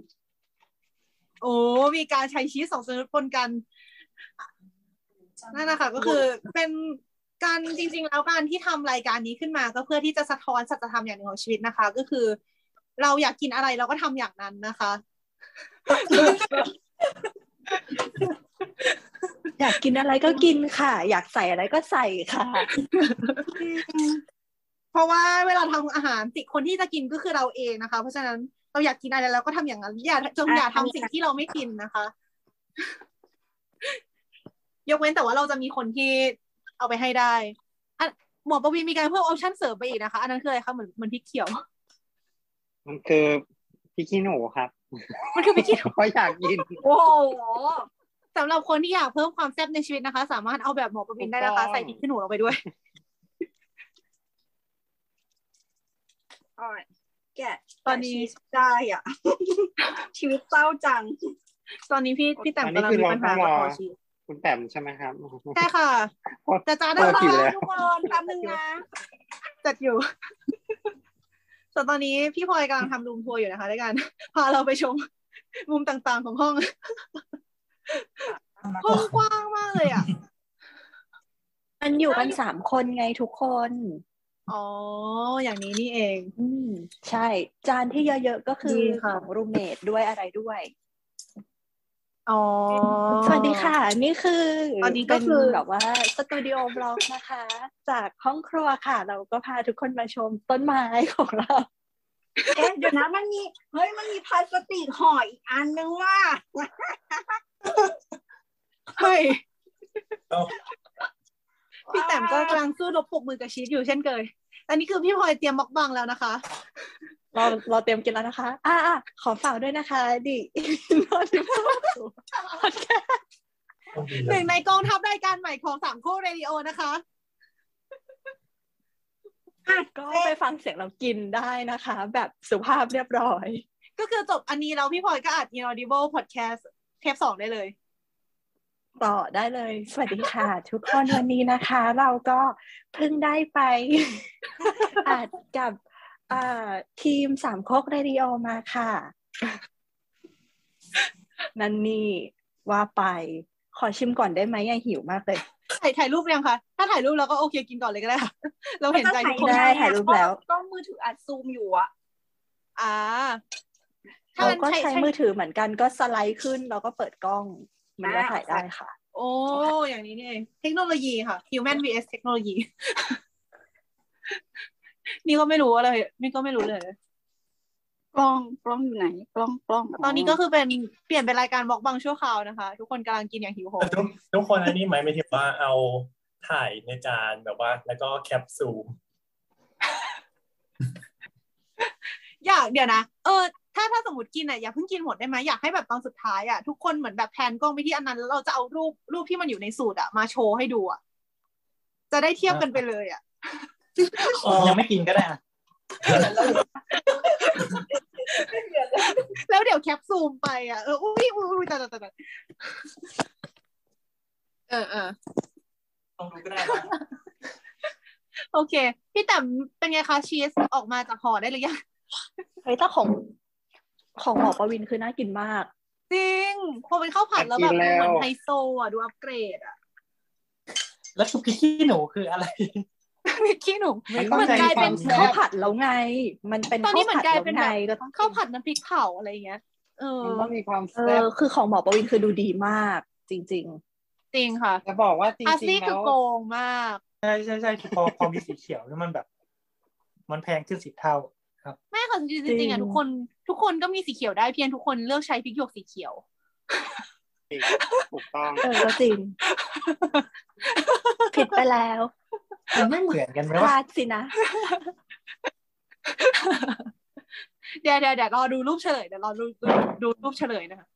โอ้มีการใช้ชีสสองชนิดปนกัน นั่นนะคะก็คือเป็นการจริง ๆ แล้วการที่ทำรายการนี้ขึ้นมา ก็เพื่อที่จะสะท้อนสัจธรรมอย่างหนึ่งของชีวิตนะคะ ก็คือ เราอยากกินอะไรเราก็ทำอย่างนั้นนะคะ อยากกินอะไรก็กินค่ะ อยากใส่อะไรก็ใส่ค่ะ เพราะว่าเวลาทำอาหารสิคนที่จะกินก็คือเราเองนะคะ เพราะฉะนั้นเราอยากกินอะไรเราก็ทำอย่างนั้นอย่าจงอย่าทำสิ่งที่เราไม่กินนะคะ ยกเว้นแต่ว่าเราจะมีคนที่เอาไปให้ได้อะหมอประวีมีการเพิ่มออปชั่นเสริมไปอีกนะคะ อันนั้นคืออะไรคะเหมือนเหมือนพริกเขียว มันคือพริกขี้หนูครับ มันคือพริกขี้หนูเพราะอยากกินโอ้โหสำหรับคนที่อยากเพิ่มความแซ่บในชีวิตนะคะ สามารถเอาแบบหมอประวินได้นะคะ ใส่พริกขี้หนูลงไปด้วยอ่อยแกะตอนนี้แกะชีสได้อะ ชีวิตเศร้าจัง ตอนนี้พี่พี่แต้มอันนี้กำลังคือมีเราปัญหาต้องรกับอคอชีสคุณแต้มใช่ไหมครับใช่ค่ะจะจ้าได้โทษทีแล้แล้วทุกคนแป๊บนึงนะจัดอยู่ ส่วนตอนนี้พี่พลอยกำลังทำรูมทัวร์อยู่นะคะด้วยกันพาเราไปชมมุมต่างๆของห้องห้องกว้างมากเลยอะ มันอยู่กันสามคนไงทุกคน อ๋อ อย่างนี้นี่เอง อืม ใช่ จานที่เยอะๆก็คือดีขค่ะองรูเมทด้วยอะไรด้วย อ๋อ สวัสดีค่ะ นี่คือตอนนี้ก็เป็นคือแบบว่าสตูดิโอบล็อกนะคะ จากห้องครัวค่ะ เราก็พาทุกคนมาชมต้นไม้ของเราเอ๊ะเดี๋ยวนะมันมีเฮ้ยมันมีพลาสติกห่ออีกอันนึงว่าเฮ้ยเอ้าพี่แต้มก็กำลังสู้รบปรบมือกับชีสอยู่เช่นเคยอันนี้คือพี่พลอยเตรียมบล็อกบังแล้วนะคะ เราเราเตรียมกินแล้วนะคะ อ่าอ่าขอฝากด้วยนะคะดินอนที่บ้านพอดแคสต์ต้องดีหนะนึ่งในกองทัพรายการใหม่ของสามคู่เรดิโอนะคะก็ไปฟังเสียงเรากินได้นะคะ แบบสุภาพเรียบร้อย ก็คือจบอันนี้แล้วพี่พลอยก็อัด Inaudible Podcast เทปสองได้เลย ต่อได้เลย สวัสดีค่ะ ทุกคนวันนี้นะคะ เราก็เพิ่งได้ไปอัดกับอ่า ทีมสามโคกเรดิโอมาค่ะ นันนี่ว่าไป ขอชิมก่อนได้ไหมยังหิวมากเลย ถ่ายถ่ายรูปยังคะถ้าถ่ายรูปเราก็โอเคกินก่อนเลยก็ได้ค่ะ เราเห็นใจทุกคนได้ถ่ายรูปแล้วกล้องมือถืออัดซูมอยู่อะอ่าถ้าเรางั้นก็ใช้ใช้ใช้มือถือเหมือนกันก็สไลด์ขึ้นแล้วก็เปิดกล้องมันก็ถ่ายได้ค่ะ โอ้อย่างนี้นี่เองเทคโนโลยีค่ะ Human vs เทคโนโลยี นี่ก็ไม่รู้อะไรนี่ก็ไม่รู้เลย กล้องกล้องอยู่ไหน กล้องกล้องตอนนี้ก็คือเป็นเปลี่ยนเป็นรายการบล็อกบังชั่วคราวนะคะ ทุกคนกำลังกินอย่างหิวโหยแต่ทุกทุกคนอันนี้ไหมไม่ถึงว่าเอาถ่ายในจานแบบว่า แล้วก็แคปซูลอยากเดี๋ยวนะเออถ้าถ้าสมมติกินอะอย่าเพิ่งกินหมดได้ไหมอยากให้แบบตอนสุดท้ายอะทุกคนเหมือนแบบแพนกล้องไปที่อันนั้นแล้วเราจะเอารูปรูปที่มันอยู่ในสูตรอะมาโชว์ให้ดูอะจะได้เทียบกันไปเลยอะ ยังไม่กินก็ได้อะแล้วเดี๋ยวแคปซูมไปอะเอออุ้ยอุ้ยอุ้ยแต่แต่แต่เออเออลองดูก็ได้นะโอเค พี่แต้มเป็นไงคะชีสออกมาจากห่อได้หรือยังเฮ้ยถ้าของของหมอประวินคือน่ากินมาก จริงพอเป็นข้าวผัดแล้วแบบกินแล้วเหมือนไฮโซอะ ดูอัปเกรดอะ แล้วซุปพริกขี้หนูคืออะไร มิกกี้หนุ่มมันต้องมันใช้กลายควาเป็มนแซ่ข้าวบผัดแล้วไง มันเป็นตอนนี้ข้าวผัดเหมือนกลายแล้วเป็นไงแบบก็ต้องข้าวผัดน้ำพริกเผาอะไรอย่างเงี้ยเออมันต้องมีความเอแซ่บอคือของหมอประวินคือดูดีมาก จริงจริงค่ะจะบอกว่าจริอาซี่งๆคืแล้อวโกงมากใช่ใช่ใช่คือพอพอมีสีเขียวแล้วมันแบบ มันแพงขึ้นสิบเท่าไม่ค่ะจริงๆจริงๆอะทุกคนทุกคนก็มีสีเขียวได้เพียงทุกคนเลือกใช้พริกหยวกสีเขียวถูกต้องๆเออก็จริงผิดไปแล้ว มันไม่เหมือนกันไหมพวะลาดสินะ เดี๋ยวเดี๋ยวเดี๋ยวรอดูรูปเฉลยเดี๋ยวรอดูดูดูรูปเฉลยนะคะ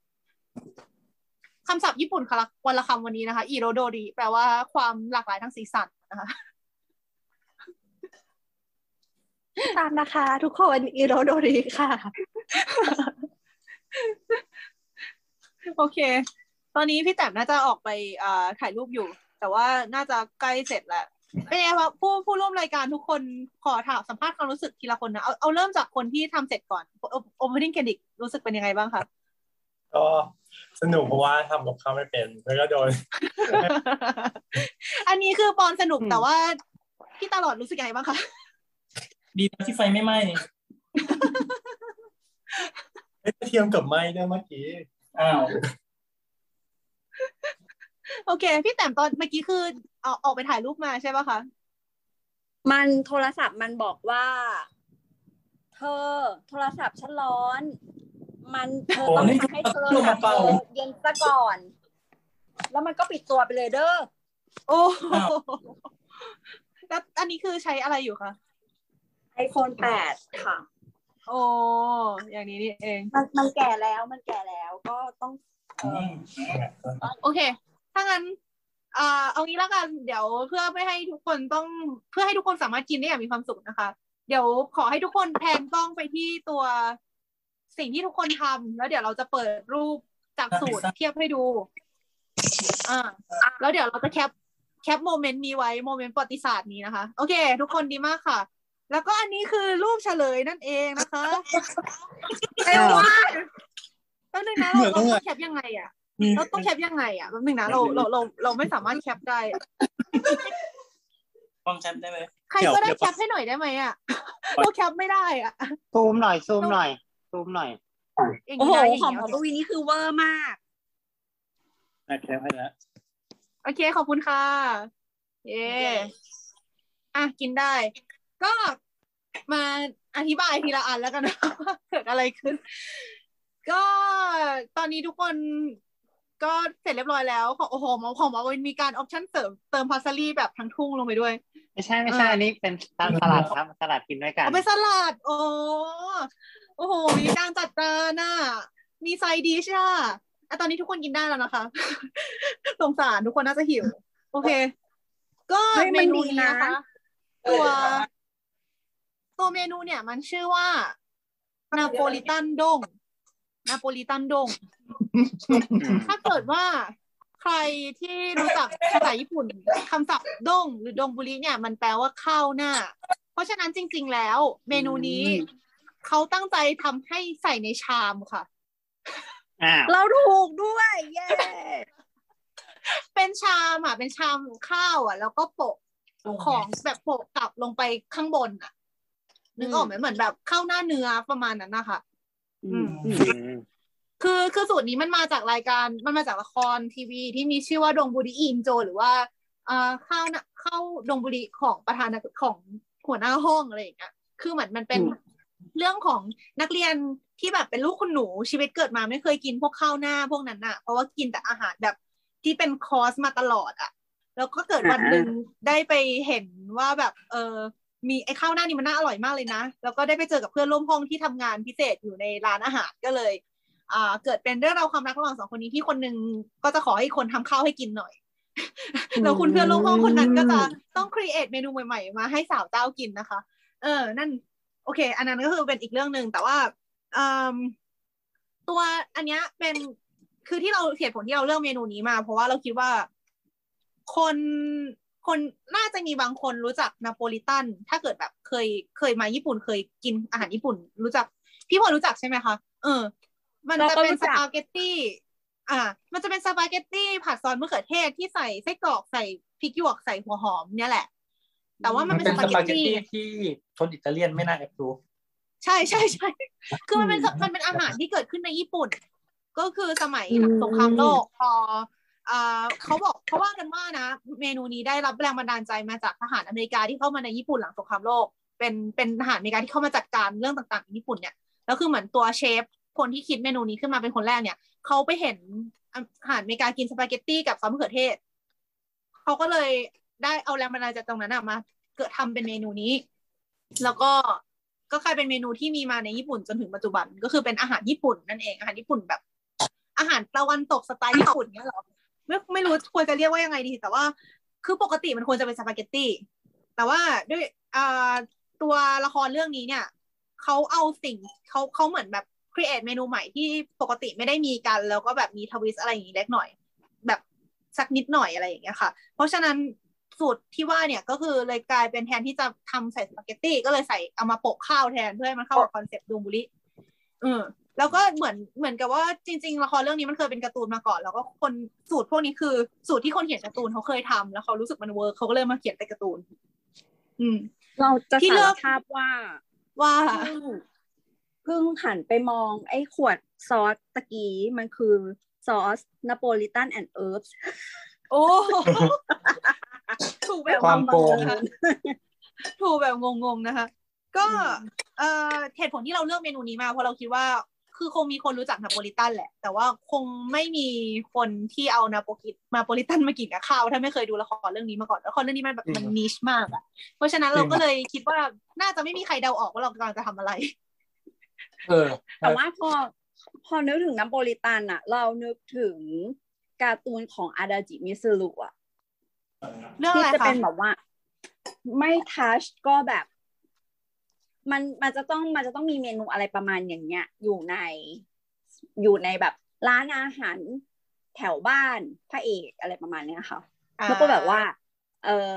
คำศัพท์ญี่ปุ่นค่ะวันละคำวันนี้นะคะ อีโรโดริแปลว่าความหลากหลายทางสีสันนะคะตามนะคะ ทุกคนอีโรโดริค่ะ โอเค ตอนนี้พี่แต้มน่าจะออกไปอ่าถ่ายรูปอยู่ แต่ว่าน่าจะใกล้เสร็จแล้ว เป็นไงครับผู้ผู้ร่วมรายการทุกคนขอถามสัมภาษณ์ความรู้สึกทีละคนนะเอาเอาเริ่มจากคนที่ทำเสร็จก่อนโอเ n น n งเครดิตรู้สึกเป็นยังไงบ้างคะก็สนุกเพราะว่าทำกับข้าวไม่เป็น แล้วก็โดน อันนี้คือปอนสนุกอืมแต่ว่าพี่ตลอดรู้สึกยังไงบ้างคะดีนะที่ไฟไม่ไหม้เอ้ยเทียมกับไม้ด้วยเมื่อกี้อ้าว โอเค พี่แต้มตอนเมื่อกี้คือเอาออกไปถ่ายรูปมาใช่ป่ะคะ มันโทรศัพท์มันบอกว่า เธอโทรศัพท์ฉันร้อน มันเธอต้องทำให้โทรศัพท์เธอเย็นซะก่อน แล้วมันก็ปิดตัวไปเลยเด้อโอ้โหแล้วอันนี้คือใช้อะไรอยู่คะ iPhone 8 ค่ะ โอ้อย่างนี้นี่เอง มันมันแก่แล้วมันแก่แล้วก็ต้องเอ่อโอเค ถ้างั้นอ่าเอางี้แล้วกันเดี๋ยวเพื่อไม่ให้ทุกคนต้องเพื่อให้ทุกคนสามารถกินได้อย่างมีความสุขนะคะ เดี๋ยวขอให้ทุกคน pan กล้องไปที่ตัวสิ่งที่ทุกคนทำแล้วเดี๋ยวเราจะเปิดรูปจากสูตรเทียบให้ดูอ่าแล้วเดี๋ยวเราจะ cap cap moment นี้ไว้ moment ประวัติศาสตร์นี้นะคะ โอเค ทุกคนดีมากค่ะ แล้วก็อันนี้คือรูปเฉลยนั่นเองนะคะเอวว่าแป๊บนึงนะเราเราต้อง cap ยังไงอะ เราต้อง cap ยังไงอะแป๊บนึงนะเราเราเราเราไม่สามารถ cap ได้ลองแชมป์ได้ไหมใครก็ได้ cap ให้หน่อยได้ไหมอะเรา cap ไม่ได้อะซูมหน่อยซูมหน่อยซูมหน่อยอย่างโอ้นี้โหนะอย่างของนี้หมอปวีนี่คือเวอร์มากอะ cap ให้แล้วโอเคขอบคุณค่ะเย่อะกินได้ ก็มาอธิบายทีละอันแล้วกันนะว่าเกิดอะไรขึ้น ก็ตอนนี้ทุกคน ก็เสร็จเรียบร้อยแล้วของโอ้โหหมอของหมอวินมีการออปชั่นเสริมเติมพาสลีแบบทั้งทุ่งลงไปด้วย ไม่ใช่ไม่ใช่อ่าอันนี้เป็นตามสลัดครับสลัดกินด้วยกันเอาไปสลัด โอ้โอ้โห มีการจัดจานน่ะ มีไซดิชอะอะตอนนี้ทุกคนกินได้แล้วนะคะสงสารทุกคนน่าจะหิว โอเค ก็เฮ้ยเมมันนูดีนี้นะนะคะตัวตัวเมนูเนี่ยมันชื่อว่านาโปลิตันดงนาโปลิตันดง ถ้าเกิดว่าใครที่รู้จักภาษาญี่ปุ่นคำศัพท์ด้งหรือดงบุรีเนี่ย มันแปลว่าข้าวหน้า เพราะฉะนั้นจริง ๆ แล้ว เมนูนี้อืมเขาตั้งใจทำให้ใส่ในชามค่ะอ้าวเราถูกด้วยเย้เป็นชามอะ เป็นชามข้าวอะ แล้วก็โปะของแบบโปะกลับลงไปข้างบนอะนึกออกไหมเหมือนแบบข้าวหน้าเนื้อประมาณนั้นนะคะอืมอืมอืม คือคือสูตรนี้มันมาจากรายการมันมาจากละครทีวีที่มีชื่อว่าดงบุรีอินโจ หรือว่าอ่าข้าวนะข้าวดงบุรีของประธานของหัวหน้าห้องอะไรอย่างเงี้ยคือเหมือนมันเป็นเรื่องของนักเรียนที่แบบเป็นลูกคุณหนูชีวิตเกิดมาไม่เคยกินพวกข้าวหน้าพวกนั้นอะเพราะว่ากินแต่อาหารแบบที่เป็นคอร์สมาตลอดอะแล้วก็เกิดวันหนึ่งได้ไปเห็นว่าแบบ เออมีไอ้ข้าวหน้านี่มันน่าอร่อยมากเลยนะ แล้วก็ได้ไปเจอกับเพื่อนร่วมห้องที่ทำงานพิเศษอยู่ในร้านอาหารก็เลยอ่า เกิดเป็นเรื่องราวความรักระหว่างสองคนนี้ที่คนหนึ่งก็จะขอให้อีกคนทำข้าวให้กินหน่อยแล้วคุณเพื่อนร่วมห้องคนนั้นก็จะต้องครีเอทเมนูใหม่ๆมาให้สาวเจ้ากินนะคะ เออ นั่น โอเค อันนั้นก็คือเป็นอีกเรื่องหนึ่งแต่ว่าอืมตัวอันเนี้ยเป็นคือที่เราเหตุผลที่เราเลือกเมนูนี้มา เพราะว่าเราคิดว่าคนคนน่าจะมีบางคนรู้จักนาโปลิตัน ถ้าเกิดแบบเคยเคยมาญี่ปุ่นเคยกินอาหารญี่ปุ่น รู้จัก พี่พอรู้จักใช่ไหมคะเออ มันจะเป็นสปาเกตตี้อ่า มันจะเป็นสปาเกตตี้ผัดซอสมะเขือเทศที่ใส่ไส้กรอกใส่พริกหยวกใส่หัวหอมเนี่ยแหละ แต่ว่ามัมันนเป็นเป็นสสปาปาเกเกตตตี้ตี้ที่คนอิตาเลียนไม่น่าแอบรู้ใช่ใช่ใช่คือมันเป็นมันเป็นอาหารที่เกิดขึ้นในญี่ปุ่น ก็คือสมัยหลังสงครามโลกพออ่าเขาบอกเขาว่ากันว่านะ เมนูนี้ได้รับแรงบันดาลใจมาจากทหารอเมริกาที่เข้ามาในญี่ปุ่นหลังสงครามโลก เป็นเป็นทหารอเมริกาที่เข้ามาจัดการเรื่องต่างๆในญี่ปุ่นเนี่ยแล้วคือเหมือนตัวเชฟ คนที่คิดเมนูนี้ขึ้นมาเป็นคนแรกเนี่ยเขาไปเห็นอาหารอเมริกากินสปาเกตตี้กับซอสมะเขือเทศเขาก็เลยได้เอาแรงบันดาลใจตรงนั้นอะมา เกิดทำเป็นเมนูนี้ แล้วก็ก็กลายเป็นเมนูที่มีมาในญี่ปุ่นจนถึงปัจจุบันก็คือเป็นอาหารญี่ปุ่นนั่นเองอาหารญี่ปุ่นแบบ อาหารตะวันตกสไตล์ญี่ปุ่นเนี่ยเหรอไม่ไม่รู้ควรจะเรียกว่ายังไงดี แต่ว่าคือปกติมันควรจะเป็นสปาเกตตี้แต่ว่าด้วยอ่าตัวละครเรื่องนี้เนี่ยเขาเอาสิ่งเขาเขาเหมือนแบบ create เมนูใหม่ที่ปกติไม่ได้มีกัน แล้วก็แบบมี twist อะไรอย่างนี้เล็กหน่อย แบบสักนิดหน่อยอะไรอย่างเงี้ยค่ะ เพราะฉะนั้นสูตรที่ว่าเนี่ยก็คือเลยกลายเป็นแทนที่จะทำใส่สปาเกตตี้ก็เลยใส่เอามาโปะข้าวแทนเพื่อให้มันเข้ากับ concept ดงบุริอืมแล้วก็เหมือนเหมือนกับว่าจริง ๆ ละครเรื่องนี้มันเคยเป็นการ์ตูนมาก่อน แล้วก็คนสูตรพวกนี้คือสูตรที่คนเขียนการ์ตูนเขาเคยทำแล้วเขารู้สึกมัน work เขาก็เลยมาเขียนเป็นการ์ตูน อืม เราจะที่สาเลืรอกภาพว่าว่า เพิ่งเพิ่งหันไปมอง ไอ้ขวดซอสตะกี้มันคือซอสนาโปลิตัน and herb โอ้ถูกแบบความโกงๆนะคะถูกแบบงงๆนะคะ ก็เอ่อเหตุผลที่เราเลือกเมนูนี้มาเพราะเราคิดว่า คือคงมีคนรู้จักนาโปลิตันแหละ แต่ว่าคงไม่มีคนที่เอานาโปกินาโปลิตันมากินกับข้าวถ้าไม่เคยดูละครเรื่องนี้มาก่อนละครเรื่องนี้มันแบบมัน niche มากอะเพราะฉะนั้นเราก็เลยคิดว่าน่าจะไม่มีใครเดาออกว่าเรากำลังจะทำอะไรเออ แต่ว่าพอพอนึกถึงนโปลิตันอะเรานึกถึงการ์ตูนของอาดาจิมิซึรุอะเรื่องที่อะไรจะคะเป็นแบบว่า ไม่ทัชก็แบบ มันมันจะต้องมันจะต้องมีเมนูอะไรประมาณอย่างเงี้ย อยู่ในอยู่ในแบบร้านอาหารแถวบ้านพระเอกอะไรประมาณเนี้ยค่ะอ่าแล้วก็แบบว่า เออ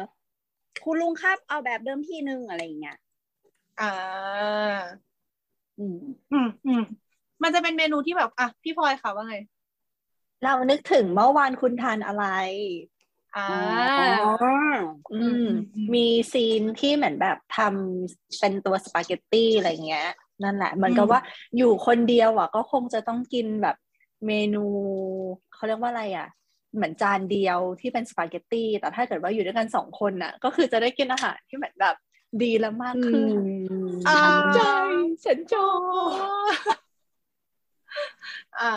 คุณลุงครับเอาแบบเดิมที่นึงอะไรอย่างเงี้ยอ่า อืมอืมอืมมันจะเป็นเมนูที่แบบอะพี่พลอยค่ะว่าไง เรานึกถึงเมื่อวานคุณทานอะไรอ่าอืม มีซีนที่เหมือนแบบทำเป็นตัวสปาเกตตี้อะไรเงี้ย นั่นแหละเหมือนกับอืมว่าอยู่คนเดียวอะ ก็คงจะต้องกินแบบเมนูเขาเรียกว่าอะไรอะ เหมือนจานเดียวที่เป็นสปาเกตตี้แต่ถ้าเกิดว่าอยู่ด้วยกันสองคนน่ะ ก็คือจะได้กินอาหารที่เหมือนแบบ ดีแล้วมากขึ้นอ่าทำใจฉันชอบอ่า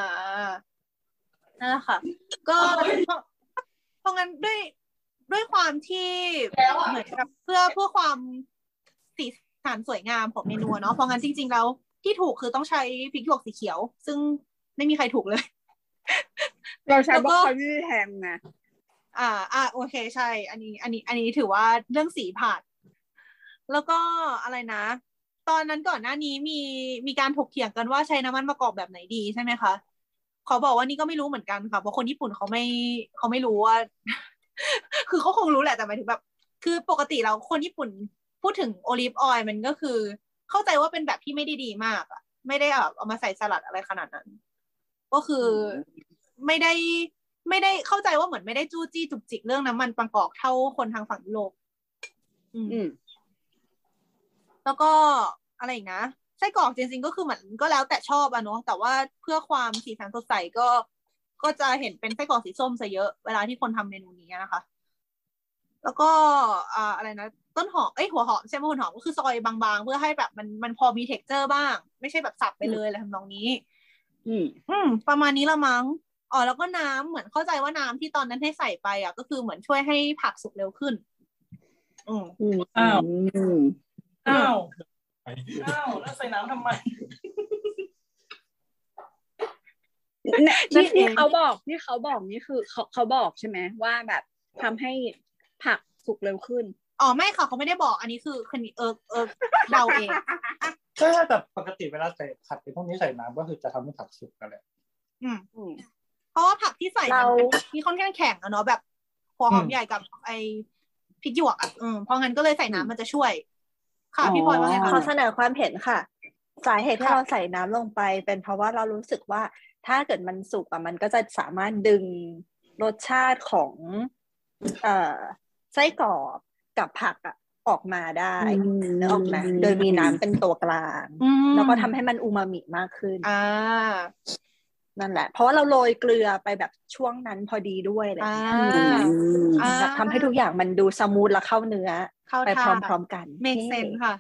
นั่นแหละค่ะ ก็เพราะเพราะงั้นด้วยด้วยความที่เหมือนกับเพื่อเพื่อความสีสันสวยงามของเมนูอะเนาะเพราะงั้นจริง ๆ แล้วที่ถูกคือต้องใช้พริกหยวกสีเขียว ซึ่งไม่มีใครถูกเลย เราใช้แล้วบก็รอกโคลีแทนไงอ่า อ่า โอเค ใช่ อันนี้ อันนี้ อันนี้ถือว่าเรื่องสีผ่าน แล้วก็อะไรนะ ตอนนั้นก่อนหน้านี้มีมีการถกเถียงกันว่าใช้น้ำมันมะกอกแบบไหนดีใช่ไหมคะเขาบอกว่านี่ก็ไม่รู้เหมือนกันค่ะเพราะคนญี่ปุ่นเขาไม่เขาไม่รู้ว่า คือเขาคงรู้แหละแต่หมายถึงแบบ คือปกติเราคนญี่ปุ่นพูดถึง olive oil มันก็คือ เข้าใจว่าเป็นแบบที่ไม่ได้ดีมากอะไม่ได้แบบเอามาใส่สลัดอะไรขนาดนั้น ก็คือไม่ได้ไม่ได้เข้าใจว่าเหมือนไม่ได้จู้จี้จุกจิกเรื่องน้ำมันมะกอกเท่าคนทางฝั่งยุโรปอืม แล้วก็อะไรอีกนะไส้กรอกจริงๆก็คือเหมือนก็แล้วแต่ชอบอะเนาะแต่ว่าเพื่อความสีสันสดใสก็ ก็จะเห็นเป็นไส้กรอกสีส้มซะเยอะเวลาที่คนทำเมนูนี้นะคะ แล้วก็อ่าอะไรนะต้นหอมเอ้ยหัวหอมใช่ไหมหัวหอมก็คือซอยบางๆ เพื่อให้แบบมันมันพอมี texture บ้าง ไม่ใช่แบบสับไปเลยอะไรทำนองนี้ อืมอืมประมาณนี้ละมั้งอ๋อแล้วก็น้ำเหมือนเข้าใจว่าน้ำที่ตอนนั้นให้ใส่ไปอะ ก็คือเหมือนช่วยให้ผักสุกเร็วขึ้น อืมอืมอ้าว อืมอ้าวอ้าวแล้วใส่น้ำทำไมเนี่ยนั่ที่นเองที่เขาบอกที่เขาบอกนี่คือเขาเขาบอกใช่ไหมว่าแบบทำให้ผักสุกเร็วขึ้นอ๋อไม่ค่ะเขาไม่ได้บอกอันนี้คือคนนี้เออเออเดาเองใช่แต่ปกติเวลาใส่ผัดในพวกนี้ใส่น้ำก็คือจะทำให้ผักสุกกันแหละอืมอืมเพราะว่าผักที่ใส่เรามันเป็นผักที่ค่อนข้างแข็งอะเนาะแบบหัวหอมอืมใหญ่กับไอพริกหยวกอะอืมเพราะงั้นก็เลยใส่น้ำมันจะช่วย ค่ะพี่พลอยว่าไงขอคะเสนอความเห็นค่ะ สาเหตุที่ค่ะเราใส่น้ำลงไป เป็นเพราะว่าเรารู้สึกว่าถ้าเกิดมันสุกอะมันก็จะสามารถดึงรสชาติของ เอ่อไส้กรอกกับผักอะออกมาได้อืมนึกออกไหมโดยมีน้ำเป็นตัวกลางอืมแล้วก็ทำให้มันอูมามิมากขึ้นอ่านั่นแหละ เพราะว่าเราโรยเกลือไปแบบช่วงนั้นพอดีด้วยอะไรอย่างเงี้ยอ่าอ่าแบบทำให้ทุกอย่างมันดู smooth และเข้าเนื้อ เข้าไปทางพร้อมๆกัน make sense ค่ะ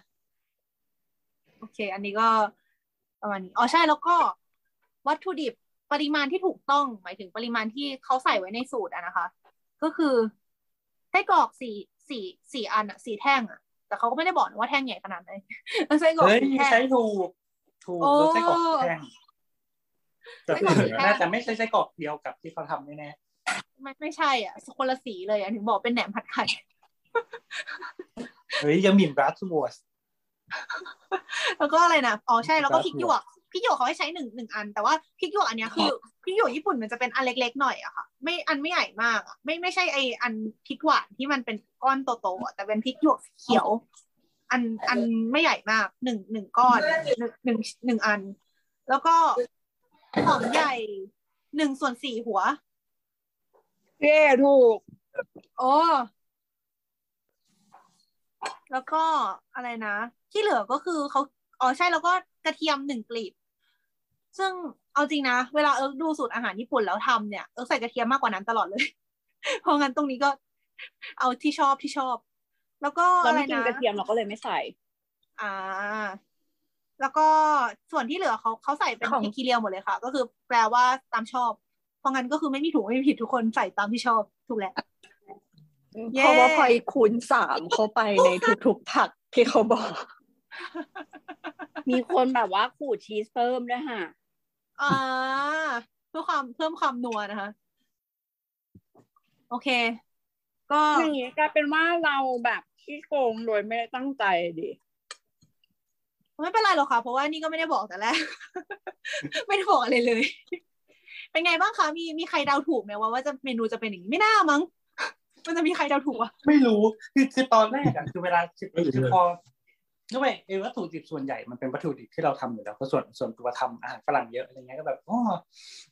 โอเค อันนี้ก็ประมาณนี้อ๋อใช่แล้วก็วัตถุดิบปริมาณที่ถูกต้อง หมายถึงปริมาณที่เขาใส่ไว้ในสูตรอะนะคะ ก็คือไส้กรอกสี่สี่สี่อันอะสี่แท่งอะแต่เขาก็ไม่ได้บอกนะว่าแท่งใหญ่ขนาดไหนแล้วไส้กรอกเฮ้ยสี่แท่งใช้ถูกถูกโอ้รสไส้กรอกแท่งแต่ไส้กรอกแท่งน่าจะไม่ใช่ไส้กรอกเดียวกับที่เขาทำแน่ไม่ไม่ใช่อะคนละสีเลยอะถึงบอกเป็นแหนมผัดไข่ๆ เฮ้ยยังมีบรัสวอสแล้วก็อะไรนะอ๋อใช่แล้วก็ครับพริกหยวกพริกหยวกเขาให้ใช้หนึ่งหนึ่งอัน แต่ว่าพริกหยวกอันเนี้ยคือพริกหยวกญี่ปุ่นมันจะเป็นอันเล็กๆหน่อยอะค่ะ ไม่อันไม่ใหญ่มากอะไม่ไม่ใช่ไออันพริกหวานที่มันเป็นก้อนโตๆอะแต่เป็นพริกหยวกสีเขียว อันอันไม่ใหญ่มากหนึ่งหนึ่งก้อนหนึ่งหนึ่งหนึ่งอัน แล้วก็หอมใหญ่หนึ่งส่วนสี่หัวเย่ถูกโอ้ แล้วก็อะไรนะ ที่เหลือก็คือเขาอ๋อใช่แล้วก็กระเทียมหนึ่งกลีบซึ่งเอาจริงนะ เวลาเอิร์กดูสูตรอาหารญี่ปุ่นแล้วทำเนี่ยเอิร์กใส่กระเทียมมากกว่านั้นตลอดเลย เพราะงั้นตรงนี้ก็เอาที่ชอบที่ชอบ แล้วก็เราอะไรไม่กินนะกระเทียมเราก็เลยไม่ใส่ อ่า แล้วก็ส่วนที่เหลือเขาเขาใส่เป็นของพริกสีเขียวหมดเลยค่ะ ก็คือแปลว่าตามชอบ เพราะงั้นก็คือไม่มีถูกไม่มีผิดทุกคนใส่ตามที่ชอบถูกแล้ว เย้เพราะว่าพลอยคูณสามเข้าไปในทุกๆผักที่เขาบอก มีคนแบบว่าขูดชีสเพิ่มด้วยค่ะอ่าเพื่อความเพิ่มความนัวนะคะ โอเค ก็อย่างนี้กลายเป็นว่าเราแบบขี้โกงโดยไม่ได้ตั้งใจดิไม่เป็นไรหรอกค่ะ เพราะว่านี่ก็ไม่ได้บอกแต่แรกไม่ได้บอกอะไรเลย เป็นไงบ้างคะมีมีใครเดาถูกไหมว่าว่าจะเมนูจะเป็นอย่างนี้ไม่น่ามั้ง มันจะมีใครเดาถูกวะไม่รู้คือคือตอนแรกอะคือเวลาคือคือพอด้วยไอ้วัตถุดิบส่วนใหญ่มันเป็นวัตถุดิบที่เราทำอยู่แล้วก็ส่วนส่วนตัวทำอาหารฝรั่งเยอะอะไรเงี้ยก็แบบอ๋อ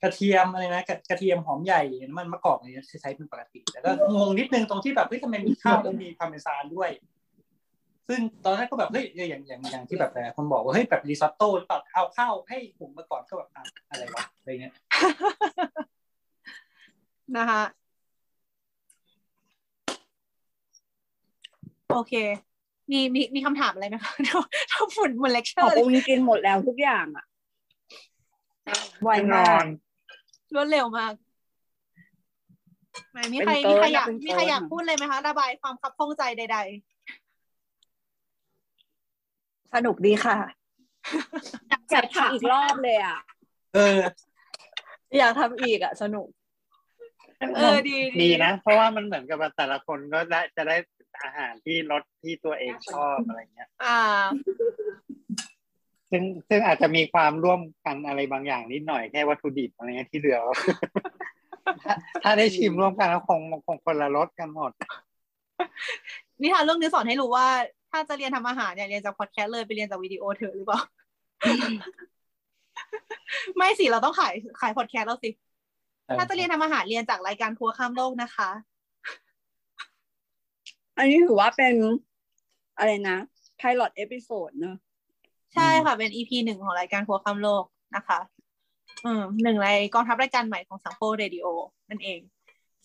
กระเทียมอะไรนะกระกระเทียมหอมใหญ่น้ำมันมะกอกอะไรเงี้ยใช้เป็นปกติแต่ก็งงนิดนึงตรงที่แบบเฮ้ยทำไมมีข้าวแล้วมีพาร์เมซานด้วย ซึ่งตอนแรกก็แบบเฮ้ยอย่างอย่างอย่างที่แบบหลายคนบอกว่าเฮ้ยแบบรีซอตโต้หรือเปล่าเอาข้าวให้ผมมาก่อนก็แบบอะอะไรวะอะไรเงี้ยนะคะ โอเค มีมีมีคำถามอะไรไหมคะเราเราฝุ่นเหมือนเลคเชอขอบร์เลคุยณกินหมดแล้วทุกอย่างอะไวนมาอกนรวดเร็วมากไหนมีใครเป็นมีเกินใครอยากเป็นเกินมีใครอยากพูดเลยไหมคะระบายความคับข้องใจใดสนุกดีค่ะ อยากทำอีกรอบเลยอะ เออ อยากทำอีกอะ สนุกๆเออดีดีนะ เพราะว่ามันเหมือนกับว่าแต่ละคนก็ได้จะได้ อาหารที่รสที่ตัวเองชอบอะไรเงี้ยอ่า ซึ่งซึ่งอาจจะมีความร่วมกันอะไรบางอย่างนิดหน่อยแค่วัตถุดิบอะไรเงี้ยที่เหลือถ้าถ้าได้ชิมร่วมกันแล้วคงคงคนละรสกันหมดนิทานเรื่องนี้สอนให้รู้ว่า ถ้าจะเรียนทำอาหารเนี่ยเรียนจากพอดแคสต์เลยไปเรียนจากวิดีโอเถอะหรือเปล่าไม่สิเราต้องขายขายพอดแคสต์แล้วสิ ถ้าจะเรียนทำอาหารเรียนจากรายการครัวข้ามโลกนะคะ อันนี้ถือว่าเป็นอะไรนะ pilot episode เนอะใช่ค่ะ เป็น EP หนึ่งของรายการครัวข้ามโลกนะคะ อืมหนึ่งในกองทัพรายการใหม่ของสังโพเรดิโอนั่นเอง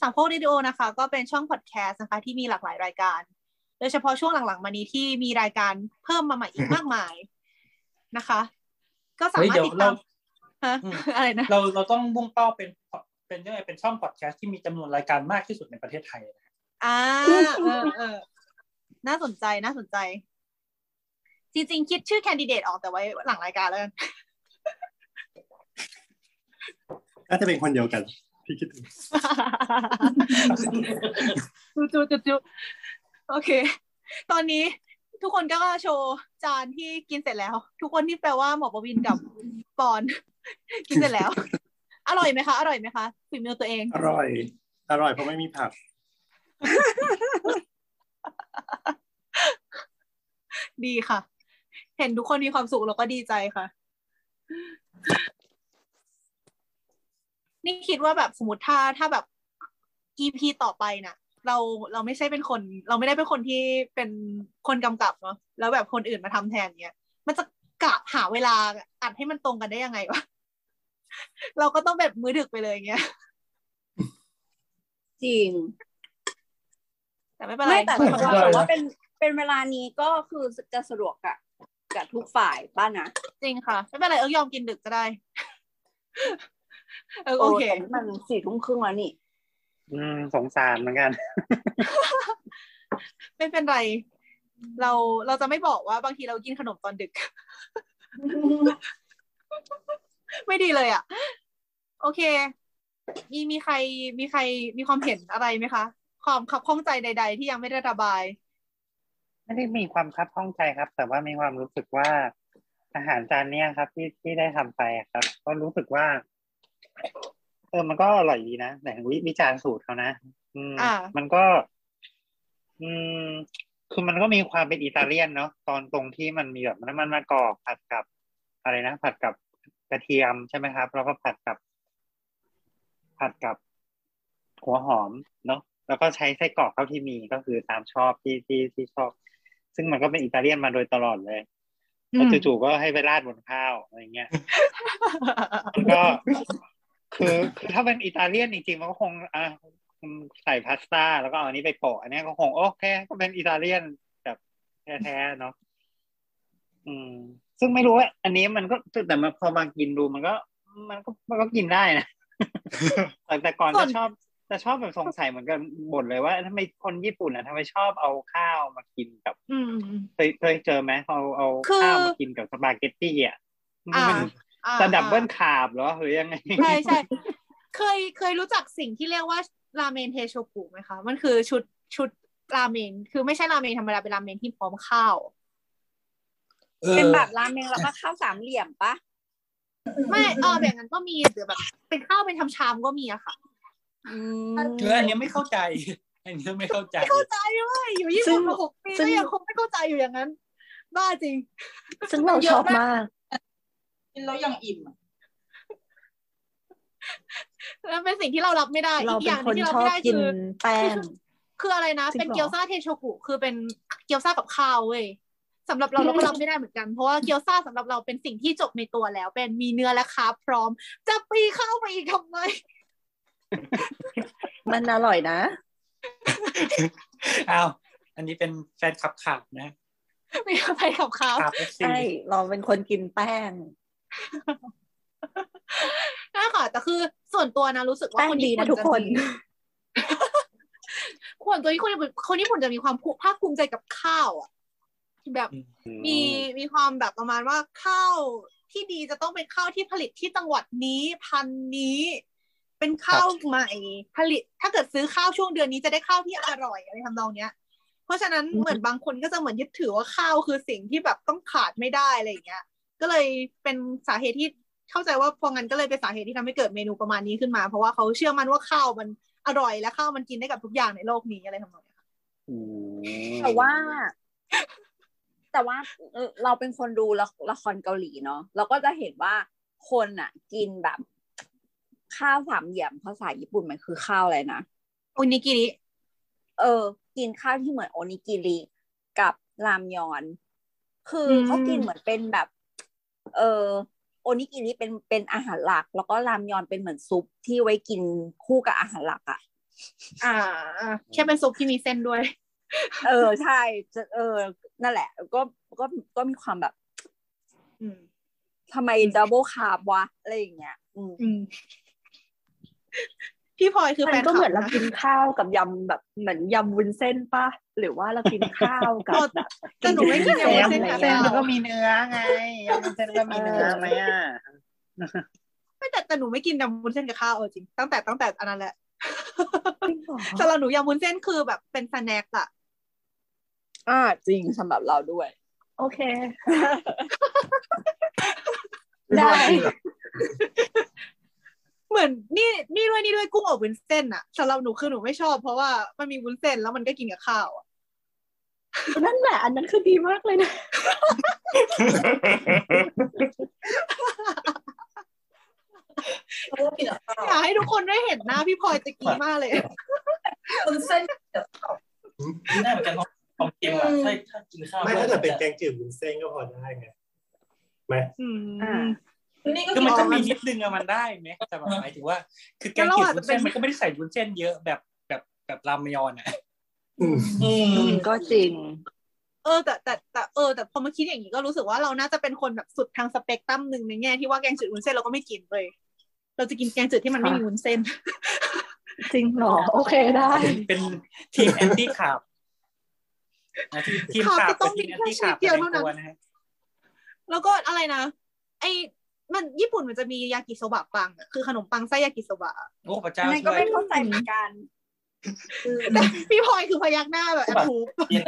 สังโพเรดิโอนะคะ ก็เป็นช่องพอดแคสต์นะคะ ที่มีหลากหลายรายการ โดยเฉพาะช่วงหลังๆ มานี้ที่มีรายการเพิ่มมาใหม่อีกมากมายนะคะ ก็สาเฮ้ยมารถเดี๋ยวติดตามเราฮะอืมอะไรนะ เราเราต้องมุ่งเป้าเป็นเป็นยังไงเป็นช่องพอดแคสต์ที่มีจำนวนรายการมากที่สุดในประเทศไทยนะ อ่าเออเออน่าสนใจน่าสนใจ จริงๆ คิดชื่อแคนดิเดตออกแต่ไว้หลังรายการแล้วกันน่าจะเป็นคนเดียวกันที่คิดถึงจูจูจูจูโอเค ตอนนี้ทุกคนก็โชว์จานที่กินเสร็จแล้ว ทุกคนที่แปลว่าหมอประวินกับปอน กินเสร็จแล้ว อร่อยไหมคะ อร่อยไหมคะฝีมือตัวเอง อร่อย อร่อยเพราะไม่มีผัก ดีค่ะ เห็นทุกคนมีความสุขเราก็ดีใจค่ะ นี่คิดว่าแบบสมมติถ้าถ้าแบบ EP ต่อไปน่ะ เราเราไม่ใช่เป็นคน เราไม่ได้เป็นคนที่เป็นคนกำกับเนาะแล้วแบบคนอื่นมาทำแทนเนี้ย มันจะกะหาเวลาอัดให้มันตรงกันได้ยังไงวะเราก็ต้องแบบมือดึกไปเลยเงี้ย จริง ไม่เป็นไรไม่แต่ไม่แต่เป็นไรว่าเป็นเป็นเวลานี้ก็คือจะสะดวกกับกับทุกฝ่ายป้านะจริงค่ะ ไม่เป็นไรเอิ๊กยอมกินดึกก็ได้ เออโอเคแต่นี่มันสี่ทุ่มครึ่งแล้วนี่ อืมสงสารเหมือนกัน ไม่เป็นไร เราเราจะไม่บอกว่าบางทีเรากินขนมตอนดึก ไม่ดีเลยอะ โอเค มีมีใครมีใครมีความเห็นอะไรไหมคะ ความขับข้องใจใด ๆ ที่ยังไม่ได้ระบาย ไม่ได้มีความคับข้องใจครับ แต่ว่ามีความรู้สึกว่าอาหารจานเนี้ยครับ ที่ที่ได้ทำไปครับ ก็รู้สึกว่า เออมันก็อร่อยดีนะแต่วิวิจารณ์สูตรเขานะอืมอ่ามันก็ อืมคือมันก็มีความเป็นอิตาเลียนเนาะตอนตรงที่มันมีแบบน้ำมันมะกอกผัดกับ อะไรนะผัดกับกระเทียมใช่ไหมครับ แล้วก็ผัดกับ ผัดกับหัวหอมเนาะ แล้วก็ใช้ไส้กรอกเท่าที่มีก็คือตามชอบที่ที่ที่ชอบ ซึ่งมันก็เป็นอิตาเลียนมาโดยตลอดเลยอืมแล้วจู่ๆก็ให้ไปราดบนข้าวอะไรเงี้ยมันก็คือคือถ้าเป็นอิตาเลียนจริงๆมันก็คงอะใส่พาสต้าแล้วก็เอาอันนี้ไปโปะอันเนี้ยก็คงโอเคก็เป็นอิตาเลียนแบบแท้ๆเนาะอืม ซึ่งไม่รู้ว่าอันนี้มันก็แต่มาพอมากินดูมันก็ มันก็มันก็กินได้นะแต่แต่ก่อนส่วจะนชอบ จะชอบแบบสงสัยเหมือนกันบ่นเลยว่าทำไมคนญี่ปุ่นอะทำไมชอบเอาข้าวมากินกับอืมเคยเคยเจอไหมเอาเอาคือข้าวมากินกับสปาเกตตี้อะอ่ามันอ่าจะดับเบิลอ่าคาร์บเหรอหรือยังไงใช่ใช่เคยเคยรู้จักสิ่งที่เรียกว่าราเมนเทโชกุไหมคะ มันคือชุดชุดราเมนคือไม่ใช่ราเมนธรรมดาเป็นราเมนที่พร้อมข้าวเออเป็นแบบราเมงแล้วก็ข้าวสามเหลี่ยมปะไม่เออแบบนั้นก็มีหรือแบบ เป็นข้าวเป็นทำชามก็มีอะค่ะ อืมเอออันเนี้ยไม่เข้าใจอันเนี้ยไม่เข้าใจไม่เข้าใจเลยอยู่ญี่ซึ่ปุ่นงมาหกปีซึ่ก็งยังคงไม่เข้าใจอยู่อย่างนั้น บ้าจริง ซึ่งเราชอบมากกินแล้วยังอิ่มอะแล้วเป็นสิ่งที่เรารับไม่ได้เราอีกอเป็นย่างหคนึงนที่เราชอบไม่ได้กินคือแป้งคืออะไรนะจริงเหรอเป็นเกี๊ยวซ่าเทโชกุคือเป็นเกี๊ยวซ่ากับข้าวเว้ยสำหรับเราเราก็รับไม่ได้เหมือนกันเพราะว่าเกี๊ยวซ่าสำหรับเราเป็นสิ่งที่จบในตัวแล้ว เป็นมีเนื้อและคาร์บพร้อม จะปีเข้าไปอีกทำไม มันอร่อยนะอ้าวอันนี้เป็นแฟนขับขาดนะไม่เอาไปกับเขาขาบเอฟซีใช่เราเป็นคนกินแป้งนั่นค่ะแต่คือส่วนตัวนะรู้สึกว่าแป้งคนดีญี่ปุ่นะนทุกคนจะมีคนตัวที่คนญี่ปุ่นคนญี่ปุ่นจะมีความภาคภูมิใจกับข้าวอะแบบมีมีความแบบประมาณว่าข้าวที่ดีจะต้องเป็นข้าวที่ผลิตที่จังหวัดนี้พันธุ์นี้ เป็นข้าวใหม่ผลิต ถ้าเกิดซื้อข้าวช่วงเดือนนี้จะได้ข้าวที่อร่อยอะไรทำนองเนี้ย เพราะฉะนั้นเหมือนบางคนก็จะเหมือนยึดถือว่าข้าวคือสิ่งที่แบบต้องขาดไม่ได้อะไรอย่างเงี้ย ก็เลยเป็นสาเหตุที่เข้าใจว่าพองั้นก็เลยเป็นสาเหตุที่ทำให้เกิดเมนูประมาณนี้ขึ้นมา เพราะว่าเขาเชื่อมั่นว่าข้าวมันอร่อยและข้าวมันกินได้กับทุกอย่างในโลกนี้อะไรทำนองเนี้ยค่ะแต่ว่าแต่ว่าเออเราเป็นคนดูละละครเกาหลีเนาะเราก็จะเห็นว่าคนอะกินแบบ ข้าวสามเหลี่ยมภาษาญี่ปุ่นมันคือข้าวอะไรนะโอนิกิริเออ กินข้าวที่เหมือนโอนิกิริกับรามยอน คืออมเขากินเหมือนเป็นแบบ เออโอนิกิริเป็นเป็นอาหารหลัก แล้วก็รามยอนเป็นเหมือนซุปที่ไว้กินคู่กับอาหารหลักอะอ่าแค่เป็นซุปที่มีเส้นด้วย เออใช่จะเออ นั่นแหละ ก็ก็ก็มีความแบบอืมทำไม double carb วะอะไรอย่างเงี้ย อืมอืม พี่พลอยคือแฟมันนก็เหมือนคเราลับะกินข้าวกับยำแบบเหมือนยำวุ้นเส้นปะหรือว่าเรากินข้าวกับแบบแต่หนูไม่กินเส้ยำนวุ้นเส้นเส้กับนข้าวมันก็มีเนื้อไงยำวุ้นเส้นก็มีเนื้อไหมอะไม่แต่แต่หนูไม่กินยำวุ้นเส้นกับข้าวเออจริงตั้งแต่ตั้งแต่อันนั้นแหละจริงเหรอสำหรับหนูยำวุ้นเส้นคือแบบเป็นสแน็คอะอ่าจริงสำหรับเราด้วย โอเค ได้ เหมือนนี่นี่ด้วยนี่ด้วยกุ้งอบวุ้นเส้นอะสำหรับหนูคือหนูไม่ชอบ เพราะว่ามันมีวุ้นเส้นแล้วมันก็กินกับข้าวอะนั่นแหละอันนั้นคือดีมากเลยนะเราก็กินกับข้าวอยากให้ทุกคนได้เห็นหน้าพี่พลอยตะกี้มากเลย วุ้นเส้นกับข้าวกินได้เหมือนกันเพราะความเค็มอะถ้าถ้ากินข้าวไม่ถ้าเกิดเป็นแกงจืดวุ้นเส้นก็พอได้ไงไหมอืมอ่า นี่ก็คือกินมันก็กับมีนิดนึงอะมันได้ไหมแต่แบบหมายถึงว่า คือแกงจืดวุ้นเส้นมันก็ไม่ได้ใส่วุ้นเส้นเยอะแบบแบบแบบรามยอนอะอืมอืมก็จริง เออแต่แต่แต่เออแต่พอมาคิดอย่างนี้ก็รู้สึกว่าเราน่าจะเป็นคนแบบสุดทางสเปกตรัมหนึ่งในแง่ที่ว่าแกงจืดวุ้นเส้นเราก็ไม่กินเลย เราจะกินแกงจืดที่มันไม่มีวุ้นเส้น จริงเหรอโอเคได้ เป็นทีม anti carb นะทีมทีม carb carb จะต้องกับทีมมี anti แค่ขาบเดียวในเท่านั้นตัวนะฮะแล้วก็อะไรนะไอ้ มันญี่ปุ่นมันจะมียากิโซบะปังอะคือขนมปังไส้ยากิโซบะโอ้พระเจ้าอันนั้นช่ก็วยไม่เข้าใจเหมือนกันแต่พี่พลอยคือพยักหน้าแบบแอบถูกเรียน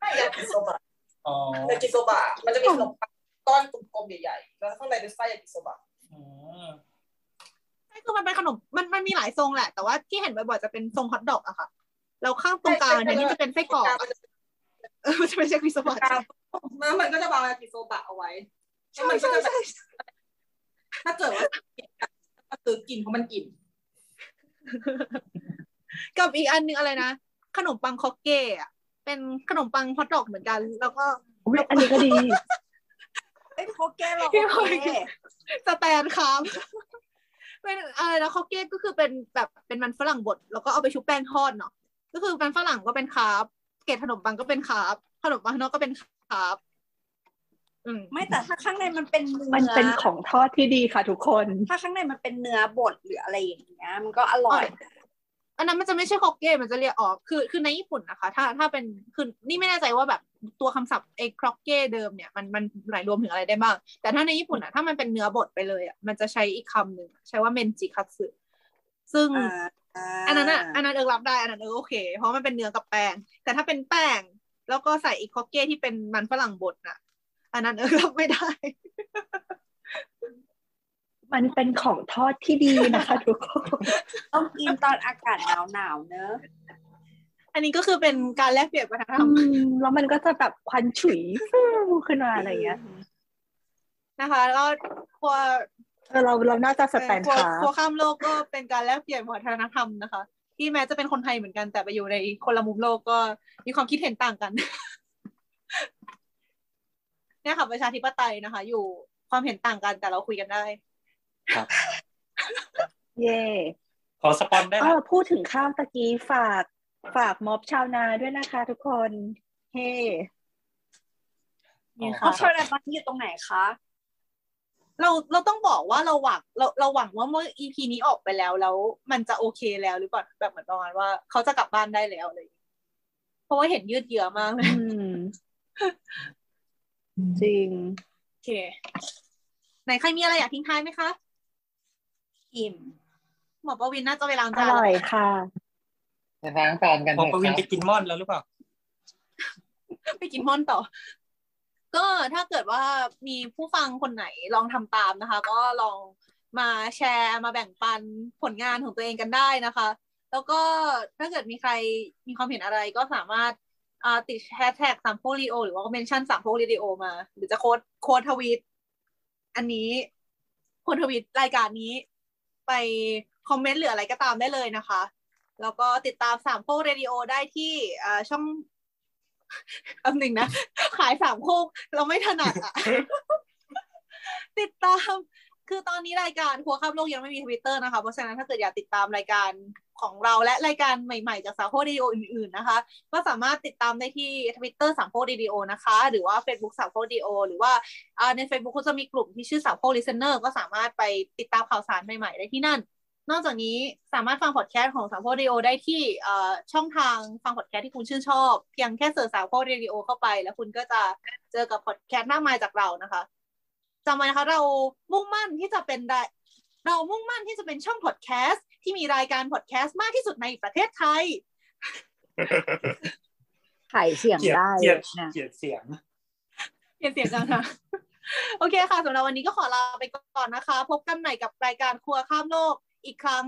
ไม่ยากิโซบะอ๋อยากิโซบะมันจะมีขนมปังก้อนกลมๆใหญ่ๆแล้วข้างในเป็นไส้ยากิโซบะอืมคือมันเป็นขนมมันมันมีหลายทรงแหละ แต่ว่าที่เห็นบ่อยๆจะเป็นทรงฮอทดอกอะค่ะแล้วข้างตรงกลางเนี่ยนี่จะเป็นไส้กรอกอะเออมันจะเป็นยากิโซบะแล้วมันก็จะวางยากิโซบะเอาไว้แล้วใช่ มันก็ใช่จะแบบใช่ถ้าเกิดว่าก็คือกินเพราะมันอิ่มกับอีกอันหนึงอะไรนะ ขนมปังคอกเก้อะเป็นขนมปังฮอทดอกเหมือนกัน แล้วก็อุ๊ยอันนี้ก็ดีเอ้ยโคเก้เราพี่พลโออยเคสแตนครับเป็นอะไรนะคอกเก้ก็คือเป็นแบบเป็นมันฝรั่งบดแล้วก็เอาไปชุบแป้งทอดเนาะก็คือมันฝรั่งก็เป็นคาร์บเกล็ดขนมปังก็เป็นคาร์บขนมปังข้างนอกก็เป็นคาร์บอืม ไม่แต่ถ้าข้างในมันเป็นเนื้อมันเป็นของทอดที่ดีค่ะทุกคน ถ้าข้างในมันเป็นเนื้อบดหรืออะไรอย่างเงี้ยมันก็อร่อย อันนั้นมันจะไม่ใช่คอกเก้มันจะเรียกออกคือคือในญี่ปุ่นนะคะ ถ้าถ้าเป็นคือนี่ไม่แน่ใจว่าแบบตัวคำศัพท์ไอ้ครอกเก้เดิมเนี่ยมันมันหมายรวมถึงอะไรได้บ้าง แต่ถ้าในญี่ปุ่นอะถ้ามันเป็นเนื้อบดไปเลยอะมันจะใช้อีกคำหนึ่งใช้ว่าเมนจิคัตสึซึ่งอันนั้นอะอันนั้นเอิร์กรับได้อันนั้นเอิร์กโอเค เพราะมันเป็นเนื้อกับแป้งแต่ถ้าเป็นแป้งแล้วก็ใส่อีกคอกเก้ที่เป็นมันฝรั่งบดน่ะ อันนั้นเอิร์กรับไม่ได้ มันเป็นของทอดที่ดีนะคะทุกคนต้องกินตอนอากาศหนาวๆเนอะอันนี้ก็คือเป็นการแลกเปลี่ยนวัฒนธรรมอืมแล้วมันก็จะแบบควันฉุยฟูขึ้นมาอะไรเงี้ยนะคะแล้วก็ครัวเออเราเราน่าจะสแตนครัวทาครัวข้ามโลกก็เป็นการแลกเปลี่ยนวัฒนธรรมนะคะ ที่แม้จะเป็นคนไทยเหมือนกันแต่ไปอยู่ในคนละมุมโลกก็มีความคิดเห็นต่างกัน เนี่ยค่ะประชาธิปไตยนะคะ อยู่ความเห็นต่างกันแต่เราคุยกันได้ครับ เย่ขอสปอนได้เอไหมอพูดถึงข้าวตะกี้ฝากฝากม็อบชาวนาด้วยนะคะ ทุกคนเฮ้นี่เขาค่ะชวนอะไรตอนนี้อยู่ตรงไหนคะเราเราต้องบอกว่าเราหวังเราเราหวังว่าเมื่อ EP นี้ออกไปแล้วแล้ว มันจะโอเคแล้วหรือเปล่าแบบเหมือนประมาณว่า เขาจะกลับบ้านได้แล้วอะไรอย่างเลย เพราะว่าเห็นยืดเยื้อมากเลยอืม จริง โอเค ไหนใครมีอะไรอยากทิ้งท้ายไหมคะ อิ่ม หมอประวินน่าจะไปล้างอจานร่อยค่ะไปล้างจานกันพอเถปอะวินคไปรับกินม่อนแล้วหรือเปล่า ไปกินม่อนต่อ ก็ถ้าเกิดว่ามีผู้ฟังคนไหนลองทำตามนะคะ ก็ลองมาแชร์มาแบ่งปันผลงานของตัวเองกันได้นะคะ แล้วก็ถ้าเกิดมีใครมีความเห็นอะไรก็สามารถอ่า ติดแฮชแท็กสามโพลีโอหรือว่า mention สามโพลีโอมา หรือจะ quote quote tweet อันนี้ quote tweet รายการนี้ ไปคอมเมนต์หรืออะไรก็ตามได้เลยนะคะ แล้วก็ติดตามสามโพเรดิโอได้ที่อช่องอันหนึ่งนะ ขายสามโคกเราไม่ถนัดอะติดตาม คือตอนนี้รายการครัวข้ามโลกยังไม่มีทวิตเตอร์นะคะ เพราะฉะนั้นถ้าเกิดอยากติดตามรายการของเราและรายการใหม่ๆ จากสามโพดีโออื่นๆนะคะ ก็สามารถติดตามได้ที่ทวิตเตอร์สามโพดีโอนะคะ หรือว่า Facebook สามโพดีโอหรือว่าใน Facebook ก็จะมีกลุ่มที่ชื่อสามโพ listener ก็สามารถไปติดตามข่าวสารใหม่ๆ ได้ที่นั่น นอกจากนี้สามารถฟังพอดแคสต์ของสามโพดิโอได้ที่ช่องทางฟังพอดแคสต์ที่คุณชื่นชอบ เพียงแค่ search สามโพดิโอเข้าไป แล้วคุณก็จะเจอกับพอดแคสต์มากมายจากเรานะคะ จำไว้นะคะเรามุ่งมั่นที่จะเป็นได้เรามุ่งมั่นที่จะเป็นช่องพอดแคสต์ที่มีรายการพอดแคสต์มากที่สุดในประเทศไทยขายเสียงเกลียดได้เกลียดนะเกลียดเสียงเปลี่ยนเสียงกันค่ะโอเคค่ะสำหรับวันนี้ก็ขอลาไปก่อนนะคะ พบกันใหม่กับรายการครัวข้ามโลกอีกครั้ง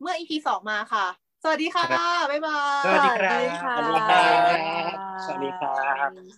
เมื่อ EP สองมาค่ะ สวัสดีค่ะ บ๊ายบาย สวัสดีครับค่ะสวัสดีครับสวัสดีครับ